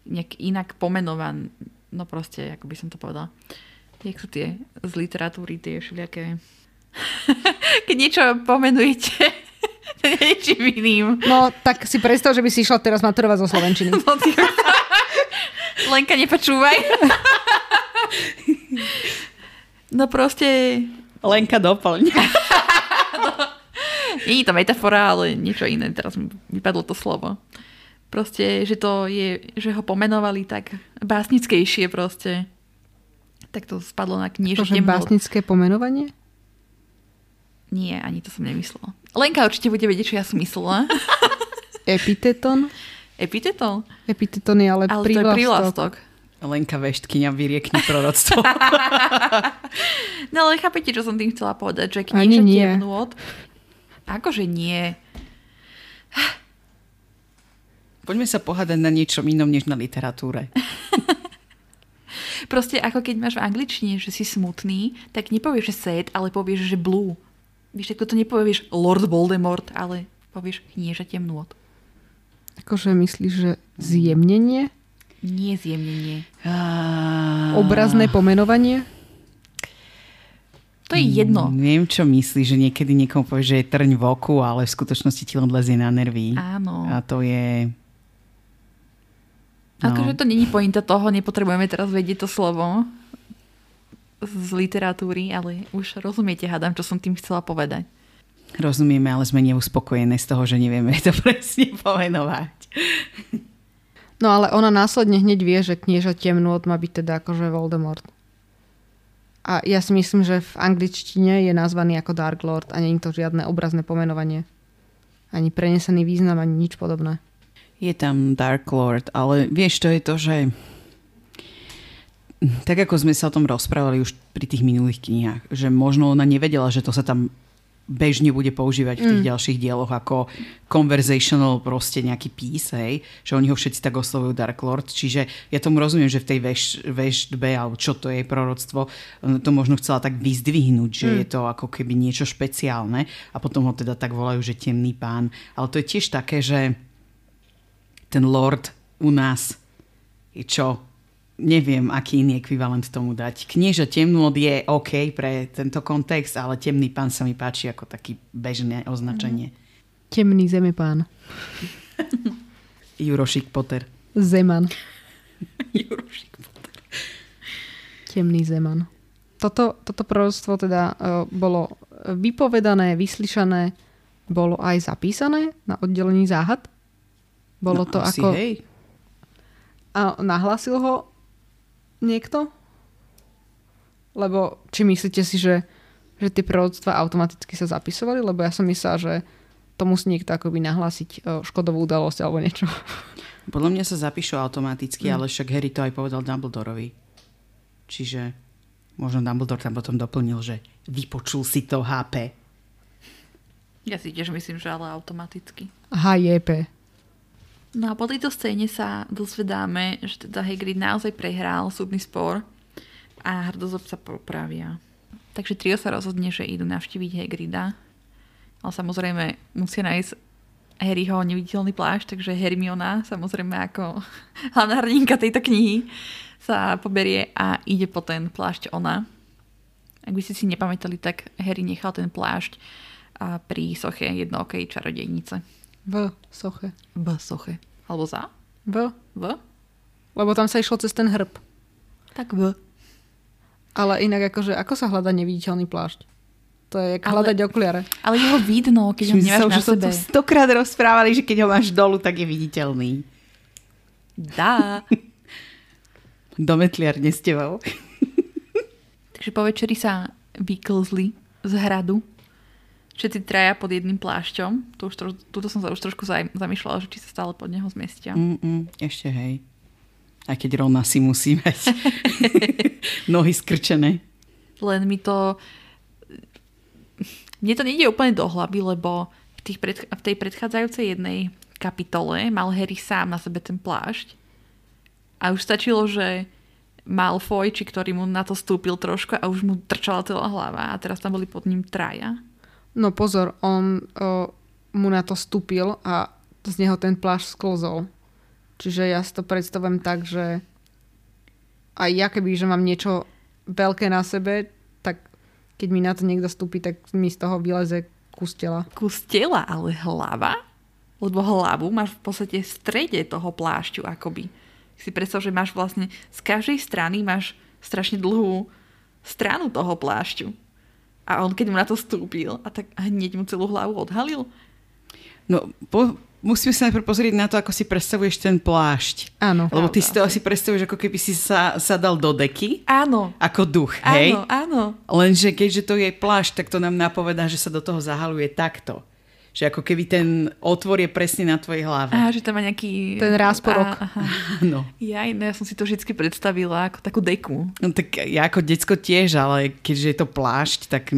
nejak inak pomenovan. No proste, ako by som to povedala. Jak sú tie z literatúry, tie všelijaké... Keď niečo pomenujete niečím iným. No, tak si predstav, že by si išla teraz maturovať zo Slovenčiny. No, ty- Lenka, nepočúvaj. No proste, Lenka doplň. nie je to metafora, ale niečo iné. Teraz mi vypadlo to slovo. Proste, že to je, že ho pomenovali tak básnickejšie proste. Tak to spadlo na knižu. Akože básnické pomenovanie? Nie, ani to som nemyslela. Lenka určite bude vedieť, čo ja som myslela. Epiteton? Epiteton? Epiteton je ale, Ale to je prívlastok. prívlastok. Lenka veštkyňa vyriekni proroctvo. No ale chápete, čo som tým chcela povedať? Že nie. temnôt. Akože nie. Poďme sa pohádať na niečom inom, než na literatúre. Proste ako keď máš v angličtine, že si smutný, tak nepovieš, že sad, ale povieš, že blue. Víš, tak toto nepovieš Lord Voldemort, ale povieš knieža temnôt. Akože myslíš, že zjemnenie? Nie zjemnenie. Obrazné pomenovanie? To je jedno. Mm, Viem, čo myslíš, že niekedy niekomu povie, že je trň v oku, ale v skutočnosti ti len lezie na nervy. Áno. A to je... No. Akože to není pointa toho, nepotrebujeme teraz vedieť to slovo z literatúry, ale už rozumiete, hádam, čo som tým chcela povedať. Rozumieme, ale sme neuspokojené z toho, že nevieme to presne pomenovať. No ale ona následne hneď vie, že knieža temnôt má byť teda akože Voldemort. A ja si myslím, že v angličtine je nazvaný ako Dark Lord a nie je to žiadne obrazné pomenovanie. Ani prenesený význam, ani nič podobné. Je tam Dark Lord, ale vieš, to je to, že tak ako sme sa o tom rozprávali už pri tých minulých knihách, že možno ona nevedela, že to sa tam bežne bude používať v tých mm. ďalších dieloch ako conversational proste nejaký pís, hej, že oni ho všetci tak oslovujú Dark Lord, čiže ja tomu rozumiem, že v tej veš, veštbe, alebo čo to je proroctvo, eh, to možno chcela tak vyzdvihnúť, že Mm. je to ako keby niečo špeciálne a potom ho teda tak volajú, že temný pán, ale to je tiež také, že ten Lord u nás je čo? Neviem, aký iný ekvivalent tomu dať. Knieža temnôt je OK pre tento kontext, ale temný pán sa mi páči ako taký bežné označenie. Temný zemepán. Jurošik Potter. Zeman. Jurošik. Temný zeman. Toto, toto proroctvo teda uh, bolo vypovedané, vyslyšané bolo aj zapísané na oddelení záhad? Bolo No, to asi ako... Hej. A nahlásil ho niekto? Lebo či myslíte si, že, že tie prorodstva automaticky sa zapisovali? Lebo ja som myslela, že to musí niekto akoby nahlásiť o, škodovú udalosť alebo niečo. Podľa mňa sa zapíšu automaticky, Mm. ale však Harry to aj povedal Dumbledorovi. Čiže možno Dumbledore tam potom doplnil, že vypočul si to HP. Ja si tiež myslím, že ale automaticky. HJP. No a po tejto scéne sa dozvedáme, že teda Hagrid naozaj prehral súdny spor a hrdozob sa popravia. Takže trio sa rozhodne, že idú navštíviť Hagrida. Ale samozrejme musia nájsť Harryho neviditeľný plášť, takže Hermiona, samozrejme ako hlavná hrdinka tejto knihy, sa poberie a ide po ten plášť ona. Ak by ste si nepamätali, tak Harry nechal ten plášť pri soche jednookej čarodejnice. V soche. V soche. Alebo za? V. V? Lebo tam sa išlo cez ten hrb. Tak v. Ale inak akože, ako sa hľadá neviditeľný plášť? To je jak Ale- hľadať okuliare. Ale jeho vidno, keď ho nemáš sa na sebe. stokrát rozprávali, že keď ho máš dolu, tak je viditeľný. Dá. Dometliar nestevou. Takže po večeri sa vyklzli z hradu. Všetci traja pod jedným plášťom. Tu už tro, tuto som sa už trošku zamýšľala, že či sa stále pod neho zmiestia. Mm-mm, ešte hej. Aj keď rovna si musí mať nohy skrčené. Len mi to... Mne to nejde úplne do hlavy, lebo v, tých pred, v tej predchádzajúcej jednej kapitole mal Harry sám na sebe ten plášť. A už stačilo, že Malfoy, či ktorý mu na to stúpil trošku a už mu trčala celá hlava a teraz tam boli pod ním traja. No pozor, on o, mu na to stúpil a z neho ten plášť sklzol. Čiže ja si to predstavujem tak, že aj ja keby, že mám niečo veľké na sebe, tak keď mi na to niekto stúpi, tak mi z toho vyleze kus tela. Kus tela, ale hlava? Lebo hlavu máš v podstate v strede toho plášťu akoby. Si predstav, že máš vlastne z každej strany máš strašne dlhú stranu toho plášťu. A on keď mu na to stúpil a tak hneď mu celú hlavu odhalil. No, po, musíme sa najprv pozrieť na to, ako si predstavuješ ten plášť. Áno. Lebo ty si to asi predstavuješ, ako keby si sa, sa dal do deky, Áno, ako duch, hej? áno, áno. Lenže keďže to je plášť, tak to nám napovedá, že sa do toho zahaluje takto. Že ako keby ten otvor je presne na tvojej hlave. Á, že tam má nejaký... Ten rásporok. Aha. No. Ja, no, ja som si to vždy predstavila ako takú deku. no. tak ja ako decko tiež, ale keďže je to plášť, tak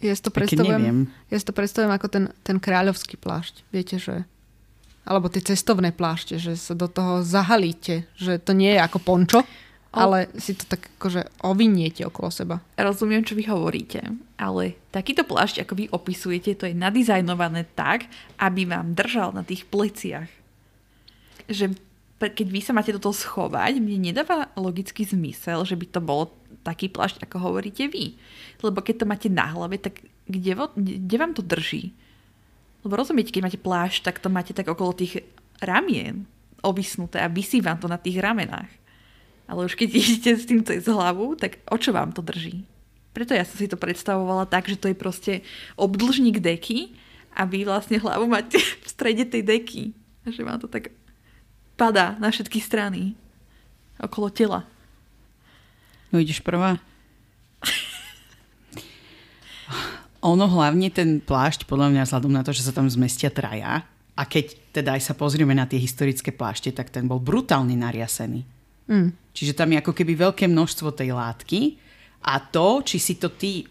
Ja si to predstavujem, ja si to predstavujem ako ten, ten kráľovský plášť. Viete, že... Alebo tie cestovné plášte, že sa do toho zahalíte. Že to nie je ako pončo, ale si to tak akože oviniete okolo seba. Rozumiem, čo vy hovoríte, ale takýto plášť, ako vy opisujete, to je nadizajnované tak, aby vám držal na tých pleciach. Že keď vy sa máte do toho schovať, mne nedáva logický zmysel, že by to bolo taký plášť, ako hovoríte vy. Lebo keď to máte na hlave, tak kde, vo, kde vám to drží? Lebo rozumiete, keď máte plášť, tak to máte tak okolo tých ramien ovisnuté a vysí vám to na tých ramenách. Ale už keď idete s tým cez hlavu, tak o čo vám to drží? Preto ja som si to predstavovala tak, že to je proste obdlžník deky a vy vlastne hlavu máte v strede tej deky. A že vám to tak padá na všetky strany okolo tela. no ideš prvá. Ono hlavne ten plášť, podľa mňa vzhľadom na to, že sa tam zmestia traja, a keď teda aj sa pozrieme na tie historické plášte, tak ten bol brutálne nariasený. Mm. Čiže tam je ako keby veľké množstvo tej látky a to, či si to ty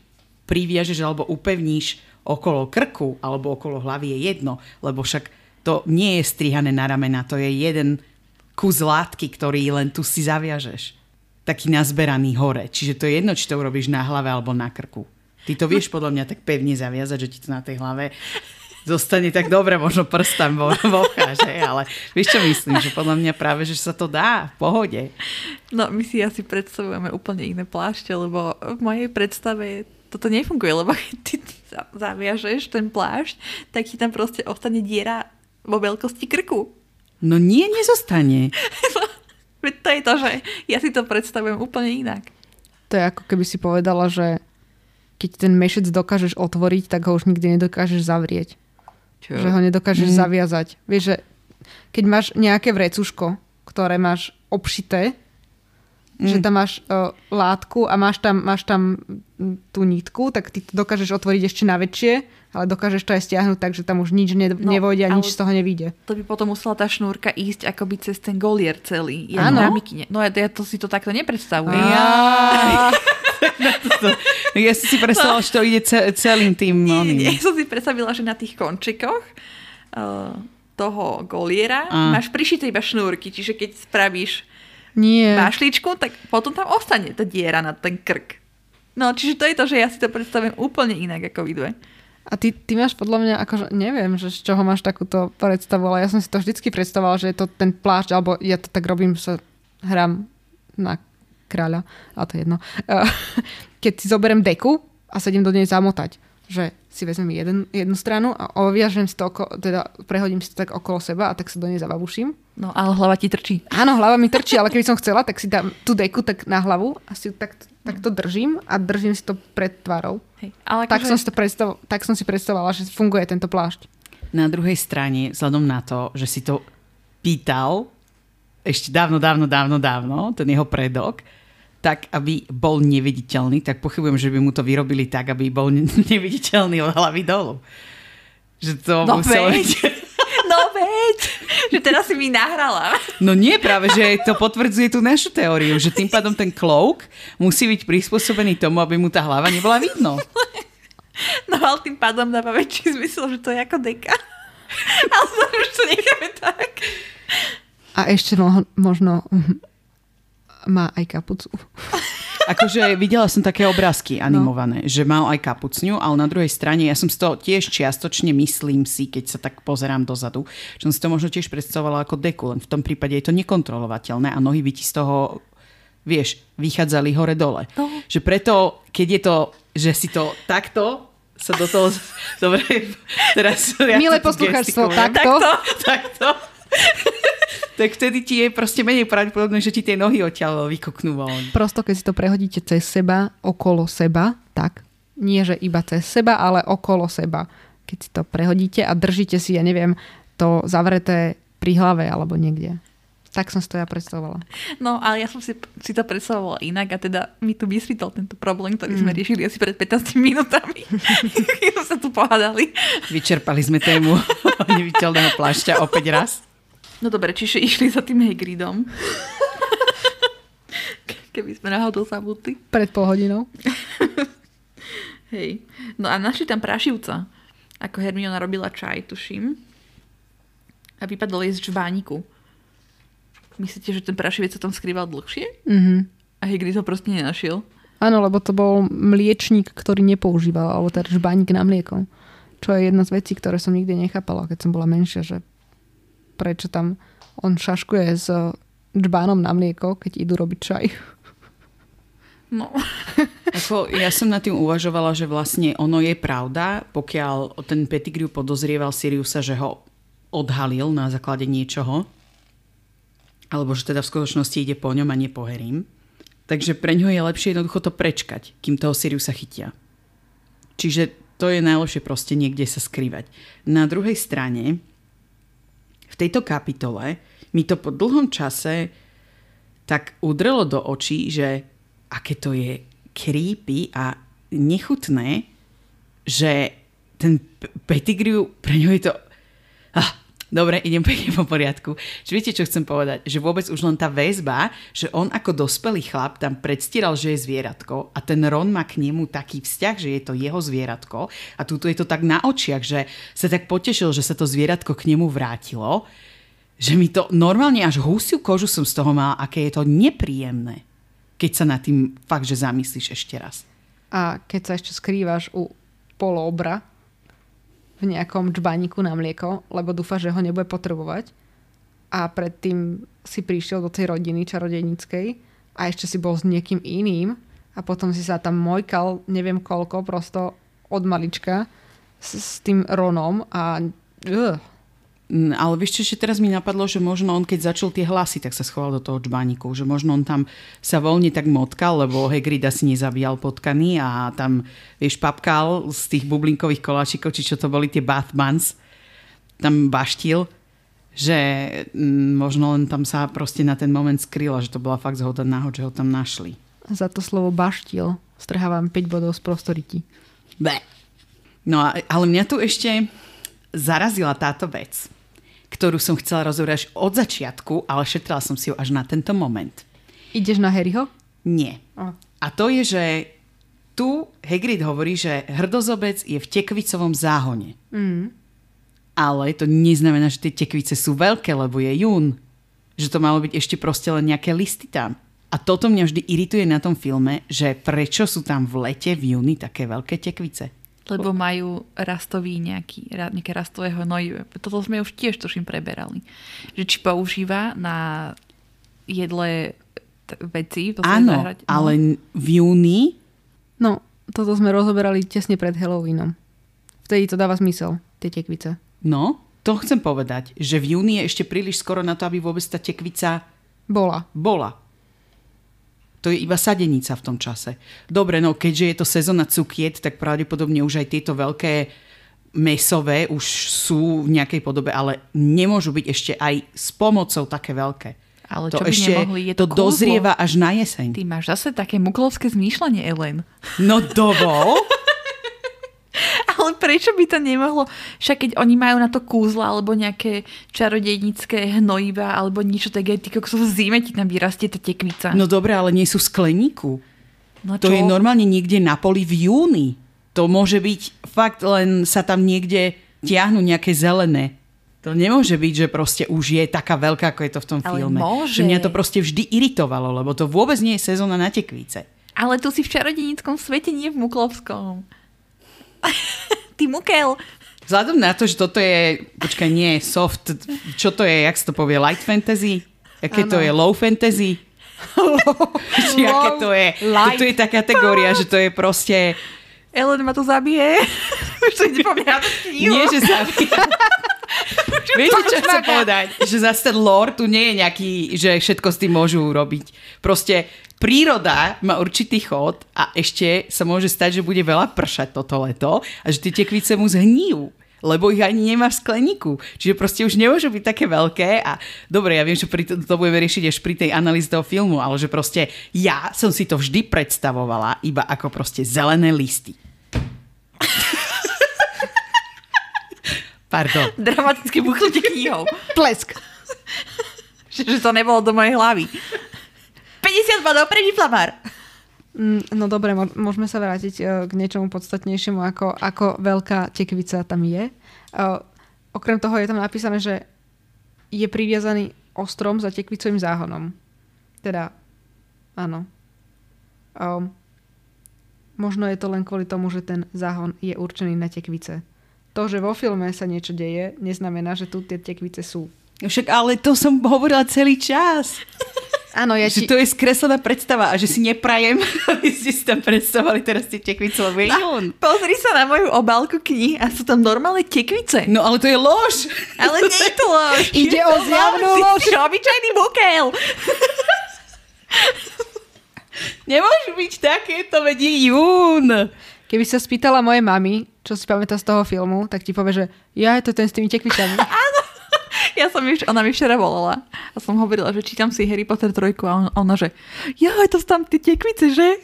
priviažeš alebo upevníš okolo krku alebo okolo hlavy je jedno, lebo však to nie je strihané na ramena, to je jeden kus látky, ktorý len tu si zaviažeš. Taký nazberaný hore. Čiže to je jedno, či to urobíš na hlave alebo na krku. Ty to vieš podľa mňa tak pevne zaviazať, že ti to na tej hlave zostane tak dobre, možno prstam vo, vocháš, hej, ale vieš čo myslím, že podľa mňa práve, že sa to dá v pohode. No, my si asi predstavujeme úplne iné plášte, lebo v mojej predstave toto nefunguje, lebo keď ty za- zaviažeš ten plášť, tak ti tam proste ostane diera vo veľkosti krku. No nie, nezostane. Veď to je to, že ja si to predstavujem úplne inak. To je ako keby si povedala, že keď ten mešec dokážeš otvoriť, tak ho už nikdy nedokážeš zavrieť. Čo? Že ho nedokážeš Mm. zaviazať. Vieš, že keď máš nejaké vrecuško, ktoré máš obšité, Mm. že tam máš uh, látku a máš tam, máš tam tú nitku, tak ty to dokážeš otvoriť ešte na väčšie, ale dokážeš to aj stiahnuť tak, že tam už nič ne, No, nevojde a nič z toho nevyjde. To by potom musela tá šnúrka ísť akoby cez ten golier celý. Ja Áno. na mikine. No ja, ja to si to takto nepredstavujem. Ja. ja som si predstavila, že to ide ce- celým tým Nie, oným. nie, som si predstavila, že na tých končikoch uh, toho goliera A. máš prišité iba šnúrky, čiže keď spravíš Nie. vášličku, tak potom tam ostane tá diera na ten krk. No, čiže to je to, že ja si to predstavujem úplne inak ako vy dve. A ty, ty máš podľa mňa, akože neviem, že z čoho máš takúto predstavu, ale ja som si to vždycky predstavovala, že je to ten plášť, alebo ja to tak robím, sa hrám na kráľa, ale to je jedno. Eh, Keď si zoberiem deku a sa idem do nej zamotať, že si vezmem jeden, jednu stranu a oviažem si to, oko, teda prehodím si to tak okolo seba a tak sa do nej zababuším. No, ale hlava ti trčí. Áno, hlava mi trčí, ale keby som chcela, tak si dám tú deku tak na hlavu a si tak, tak to držím a držím si to pred tvárou. Hej. Ale Tak akože- som, si to predstav, tak som si predstavovala, že funguje tento plášť. Na druhej strane, vzhľadom na to, že si to pýtal ešte dávno, dávno, dávno, dávno, ten jeho predok, tak aby bol neviditeľný, tak pochybujem, že by mu to vyrobili tak, aby bol ne- neviditeľný od hlavy dolu. Že to No muselo veď. byť... No veď, že teraz si mi nahrala. No nie, práve, že to potvrdzuje tú našu teóriu, že tým pádom ten cloak musí byť prispôsobený tomu, aby mu tá hlava nebola vidno. No ale tým pádom dáva väčší zmysel, že to je ako deka. Ale už to necháme tak. A ešte mo- možno má aj kapucu. Akože videla som také obrázky animované, no. že mal aj kapucňu, ale na druhej strane ja som z toho tiež čiastočne myslím si, keď sa tak pozerám dozadu, že som si to možno tiež predstavovala ako deku, len v tom prípade je to nekontrolovateľné a nohy by ti z toho, vieš, vychádzali hore-dole. No. Že preto, keď je to, že si to takto sa do toho... Dobre, teraz... Ja Milé poslucháčstvo, gestikujem. takto. Takto. Tak vtedy ti je proste menej pravdepodobné, že ti tie nohy odtiaľ vykoknú von. Prosto, keď si to prehodíte cez seba, okolo seba, tak, nie že iba cez seba, ale okolo seba. Keď si to prehodíte a držíte si, ja neviem, to zavreté pri hlave alebo niekde. Tak som si to ja predstavovala. No, ale ja som si, si to predstavovala inak a teda mi tu vysvítol tento problém, ktorý sme riešili asi pred 15 minútami. Keď sme sa tu pohádali. Vyčerpali sme tému neviditeľného plášťa opäť raz. No dobre, čiže išli za tým Hagridom. Keby sme náhodou zabudli. Pred pol hodinou. Hej. No a našli tam prašivca. Ako Hermiona robila čaj, tuším. A vypadol jej z žbániku. Myslíte, že ten prašivec sa tam skrýval dlhšie? Mhm. A Hagrid ho proste nenašiel? Áno, lebo to bol mliečník, ktorý nepoužíval, alebo teda žbánik na mlieko. Čo je jedna z vecí, ktoré som nikdy nechápala, keď som bola menšia, že prečo tam on šaškuje s džbánom na mlieko, keď idú robiť čaj. No. Ako, ja som nad tým uvažovala, že vlastne ono je pravda, pokiaľ ten Pettigrew podozrieval Siriusa, že ho odhalil na základe niečoho, alebo že teda v skutočnosti ide po ňom a nie po Harrym. Takže pre ňo je lepšie jednoducho to prečkať, kým toho Siriusa chytia. Čiže to je najlepšie proste niekde sa skrývať. Na druhej strane, v tejto kapitole mi to po dlhom čase tak udrelo do očí, že aké to je creepy a nechutné, že ten Pettigrew, pre ňo je to... Ah, dobre, idem pekne po poriadku. Čiže viete, čo chcem povedať? Že vôbec už len tá väzba, že on ako dospelý chlap tam predstieral, že je zvieratko a ten Ron má k nemu taký vzťah, že je to jeho zvieratko a tuto je to tak na očiach, že sa tak potešil, že sa to zvieratko k nemu vrátilo, že mi to normálne až husiu kožu som z toho mala, aké je to nepríjemné, keď sa nad tým fakt, že zamyslíš ešte raz. A keď sa ešte skrývaš u polobra v nejakom džbániku na mlieko, lebo dúfa, že ho nebude potrebovať. A predtým si prišiel do tej rodiny čarodejníckej a ešte si bol s niekým iným a potom si sa tam mojkal neviem koľko prosto od malička s, s tým Ronom a uh, Ale vieš čo, že teraz mi napadlo, že možno on keď začul tie hlasy, tak sa schoval do toho čbániku. Že možno on tam sa voľne tak motkal, lebo Hagrid asi nezabíjal potkany a tam, vieš, papkal z tých bublinkových koláčikov, či čo to boli tie bath buns. tam baštil, že mm, možno len tam sa proste na ten moment skryla, že to bola fakt zhoda náhod, že ho tam našli. Za to slovo baštil strhávam 5 bodov z prostority. Be. No a, ale mňa tu ešte zarazila táto vec, ktorú som chcela rozobrať od začiatku, ale šetrila som si ju až na tento moment. Ideš na Harryho? Nie. O. A to je, že tu Hagrid hovorí, že hrdozobec je v tekvicovom záhone. Mm. Ale to neznamená, že tie tekvice sú veľké, lebo je jún. Že to malo byť ešte proste len nejaké listy tam. A toto mňa vždy irituje na tom filme, že prečo sú tam v lete, v júni také veľké tekvice. Lebo majú rastový nejaký, nejaké rastové hnojivé. Toto sme už tiež tuším preberali. Že či používa na jedle t- veci. Áno, zahrať. No. ale v júni, No, toto sme rozoberali tesne pred Halloweenom. Vtedy to dáva zmysel, tie tekvice. no, to chcem povedať, že v júni je ešte príliš skoro na to, aby vôbec tá tekvica Bola. bola. To je iba sadenica v tom čase. Dobre, no keďže je to sezóna cukiet, tak pravdepodobne už aj tieto veľké mesové už sú v nejakej podobe, ale nemôžu byť ešte aj s pomocou také veľké. Ale to čo by ešte nemohli, je to to kúzlo. dozrieva až na jeseň. Ty máš zase také muklovské zmýšľanie, Ellen. No dovol? Ale prečo by to nemohlo? Však keď oni majú na to kúzla alebo nejaké čarodejnické hnojiva alebo niečo také, ty kokso v zime ti tam vyrastie tá tekvica. No dobre, ale nie sú v skleníku. no To je normálne niekde na poli v júni. To môže byť fakt len sa tam niekde tiahnu nejaké zelené. To nemôže byť, že proste už je taká veľká, ako je to v tom Ale filme. môže. Že mňa to proste vždy iritovalo, lebo to vôbec nie je sezóna na tekvice. Ale tu si v čarodejnickom svete, nie v muklovskom. Ty mukel. Vzhľadom na to, že toto je, počkaj, nie soft, čo to je, jak sa to povie, light fantasy? Aké to Áno. je low fantasy? Či aké to je? light. Toto je tá kategória, že to je proste... Ellen ma to zabije. Už to ide po mňa na tú knihu. Nie, že sa... Viete, čo chcem povedať? Že zase ten lore tu nie je nejaký, že všetko s tým môžu urobiť. Proste príroda má určitý chod a ešte sa môže stať, že bude veľa pršať toto leto a že tie tekvice mu zhníjú lebo ich ani nemá v skleníku. Čiže proste už nemôžu byť také veľké a dobre, ja viem, že pri to, to budeme riešiť až pri tej analýze toho filmu, ale že proste ja som si to vždy predstavovala iba ako proste zelené listy. Pardon. Dramatické buchnutie knihou. Plesk. že, že to nebolo do mojej hlavy. 50 bodov pre Flamár. Mm, No dobre, môžeme sa vrátiť eh, k niečomu podstatnejšiemu, ako, ako veľká tekvica tam je. Eh, Okrem toho je tam napísané, že je priviazaný ostrom za tekvicovým záhonom. Teda, áno. Um, možno je to len kvôli tomu, že ten záhon je určený na tekvice. To, že vo filme sa niečo deje, neznamená, že tu tie tekvice sú. Však ale to som hovorila celý čas. Áno, ja Že ti... to je skreslená predstava a že si neprajem, aby ste si tam predstavovali teraz tie tekvice, lebo je jún. Pozri sa na moju obálku knih a sú tam normálne tekvice. No ale to je lož. Ale nie je to lož. Ide o zjavnú Ty lož. si obyčajný bukel. Nemôžu byť takéto, je jún. Keby sa spýtala mojej mamy, čo si pamätá z toho filmu, tak ti povie, že ja je to ten s tými tekvicami. Ja som ona mi včera volala a som hovorila, že čítam si Harry Potter 3 a on, ona, že ja, to sú tam tie tekvice, že?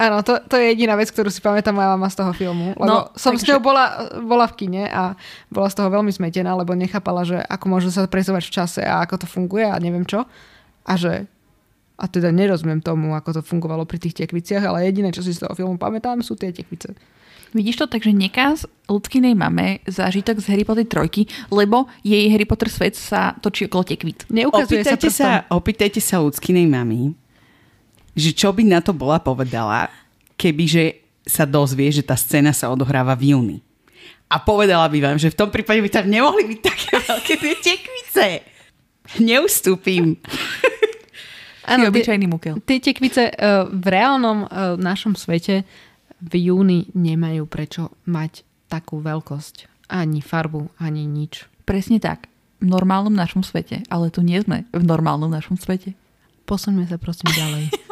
Áno, to, to je jediná vec, ktorú si pamätá moja mama z toho filmu. Lebo No, no, som takže- s ňou bola, bola v kine a bola z toho veľmi zmetená, lebo nechápala, že ako môžu sa presovať v čase a ako to funguje a neviem čo. A že a teda nerozumiem tomu, ako to fungovalo pri tých tekviciach, ale jediné, čo si z toho filmu pamätám, sú tie tekvice. Vidíš to tak, že nekáz ľudkinej mame zážitok z Harry Potter 3, lebo jej Harry Potter svet sa točí okolo tekvít. Neukazuje sa Opýtajte prstom. sa, opýtajte sa ľudskinej mami, že čo by na to bola povedala, kebyže sa dozvie, že tá scéna sa odohráva v júni. A povedala by vám, že v tom prípade by tam nemohli byť také veľké tie tekvice. Neustúpim. Áno, obyčajný mukel. Tie tekvice uh, v reálnom uh, našom svete v júni nemajú prečo mať takú veľkosť. Ani farbu, ani nič. Presne tak. V normálnom našom svete. Ale tu nie sme v normálnom našom svete. Posuňme sa prosím ďalej.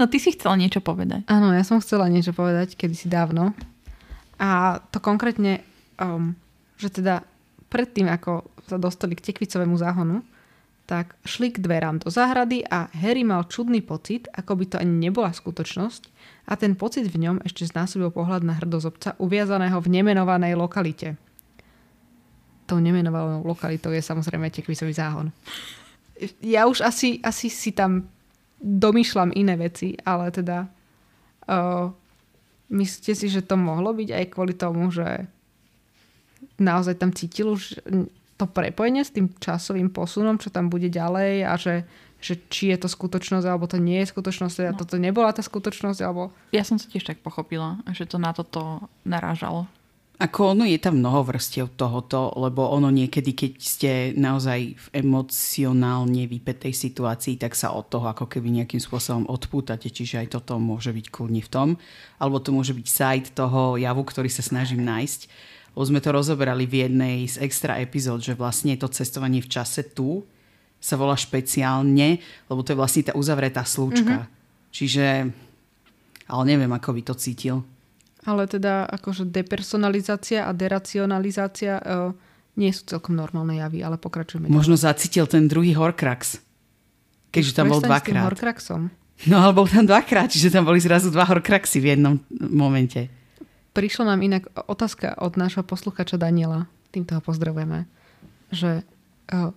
No ty si chcela niečo povedať. Áno, ja som chcela niečo povedať kedysi dávno. A to konkrétne, um, že teda predtým, ako sa dostali k tekvicovému záhonu, tak šli k dverám do záhrady a Harry mal čudný pocit, ako by to ani nebola skutočnosť a ten pocit v ňom ešte znásobil pohľad na hrdozobca uviazaného v nemenovanej lokalite. Tou nemenovanou lokalitou je samozrejme tekvicový záhon. Ja už asi, asi si tam domýšľam iné veci, ale teda uh, myslíte si, že to mohlo byť aj kvôli tomu, že naozaj tam cítil už to prepojenie s tým časovým posunom, čo tam bude ďalej a že, že či je to skutočnosť, alebo to nie je skutočnosť, a no. toto nebola tá skutočnosť, alebo... Ja som sa tiež tak pochopila, že to na toto narážalo. Ako ono je tam mnoho vrstiev tohoto, lebo ono niekedy, keď ste naozaj v emocionálne vypetej situácii, tak sa od toho ako keby nejakým spôsobom odpútate, čiže aj toto môže byť kľudne v tom. Alebo to môže byť side toho javu, ktorý sa snažím nájsť lebo sme to rozoberali v jednej z extra epizód, že vlastne to cestovanie v čase tu sa volá špeciálne, lebo to je vlastne tá uzavretá slúčka. Mm-hmm. Čiže, ale neviem, ako by to cítil. Ale teda akože depersonalizácia a deracionalizácia uh, nie sú celkom normálne javy, ale pokračujeme. Možno ďalej. zacítil ten druhý Horcrux. Keďže tam bol dvakrát. Horcruxom. No, ale bol tam dvakrát, čiže tam boli zrazu dva Horcruxy v jednom momente. Prišla nám inak otázka od nášho posluchača Daniela, týmto ho pozdravujeme, že uh,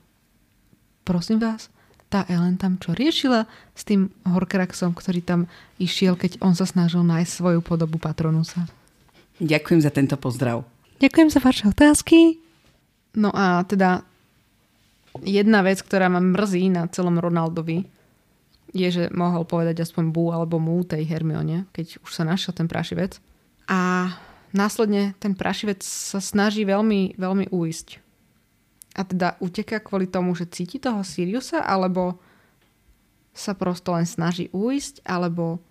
prosím vás, tá Ellen tam čo riešila s tým Horcruxom, ktorý tam išiel, keď on sa snažil nájsť svoju podobu Patronusa? Ďakujem za tento pozdrav. Ďakujem za vaše otázky. No a teda jedna vec, ktorá ma mrzí na celom Ronaldovi, je, že mohol povedať aspoň bu alebo mu tej Hermione, keď už sa našiel ten prašivec. A následne ten prašivec sa snaží veľmi, veľmi uísť. A teda uteká kvôli tomu, že cíti toho Siriusa, alebo sa prosto len snaží uísť, alebo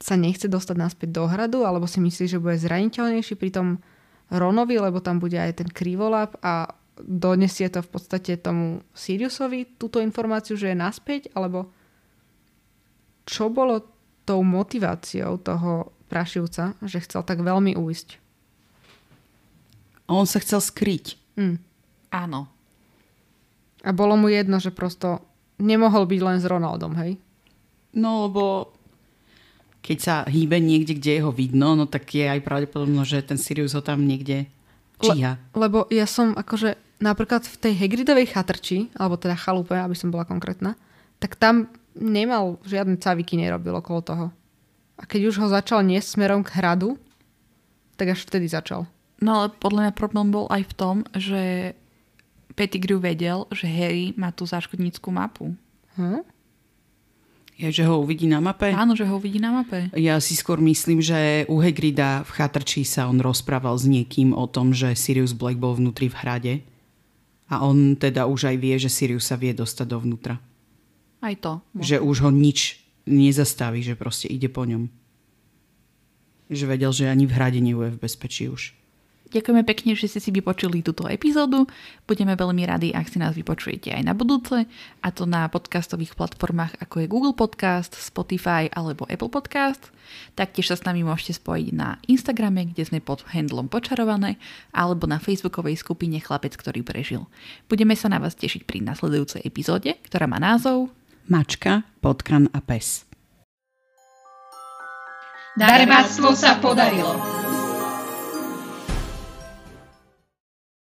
sa nechce dostať naspäť do hradu, alebo si myslí, že bude zraniteľnejší pri tom Ronovi, lebo tam bude aj ten krivolap a donesie to v podstate tomu Siriusovi túto informáciu, že je naspäť, alebo čo bolo tou motiváciou toho Prašivca, že chcel tak veľmi uísť. On sa chcel skryť. Mm. Áno. A bolo mu jedno, že prosto nemohol byť len s Ronaldom, hej? No, lebo keď sa hýbe niekde, kde jeho vidno, no tak je aj pravdepodobno, že ten Sirius ho tam niekde číha. Le, lebo ja som akože napríklad v tej Hagridovej chatrči, alebo teda chalupe, aby som bola konkrétna, tak tam nemal žiadne caviky nerobil okolo toho. A keď už ho začal niesť smerom k hradu, tak až vtedy začal. No ale podľa mňa problém bol aj v tom, že Pettigrew vedel, že Harry má tú záškodníckú mapu. Hm? Je, že ho uvidí na mape? Áno, že ho uvidí na mape. Ja si skôr myslím, že u Hegrida v chatrčí sa on rozprával s niekým o tom, že Sirius Black bol vnútri v hrade. A on teda už aj vie, že Sirius sa vie dostať dovnútra. Aj to. Že už ho nič nezastaví, že proste ide po ňom. Že vedel, že ani v hrade je v bezpečí už. Ďakujeme pekne, že ste si vypočuli túto epizódu. Budeme veľmi radi, ak si nás vypočujete aj na budúce, a to na podcastových platformách ako je Google Podcast, Spotify alebo Apple Podcast. Taktiež sa s nami môžete spojiť na Instagrame, kde sme pod handlom Počarované, alebo na facebookovej skupine Chlapec, ktorý prežil. Budeme sa na vás tešiť pri nasledujúcej epizóde, ktorá má názov Mačka, potkan a pes. Darebáctvo sa podarilo.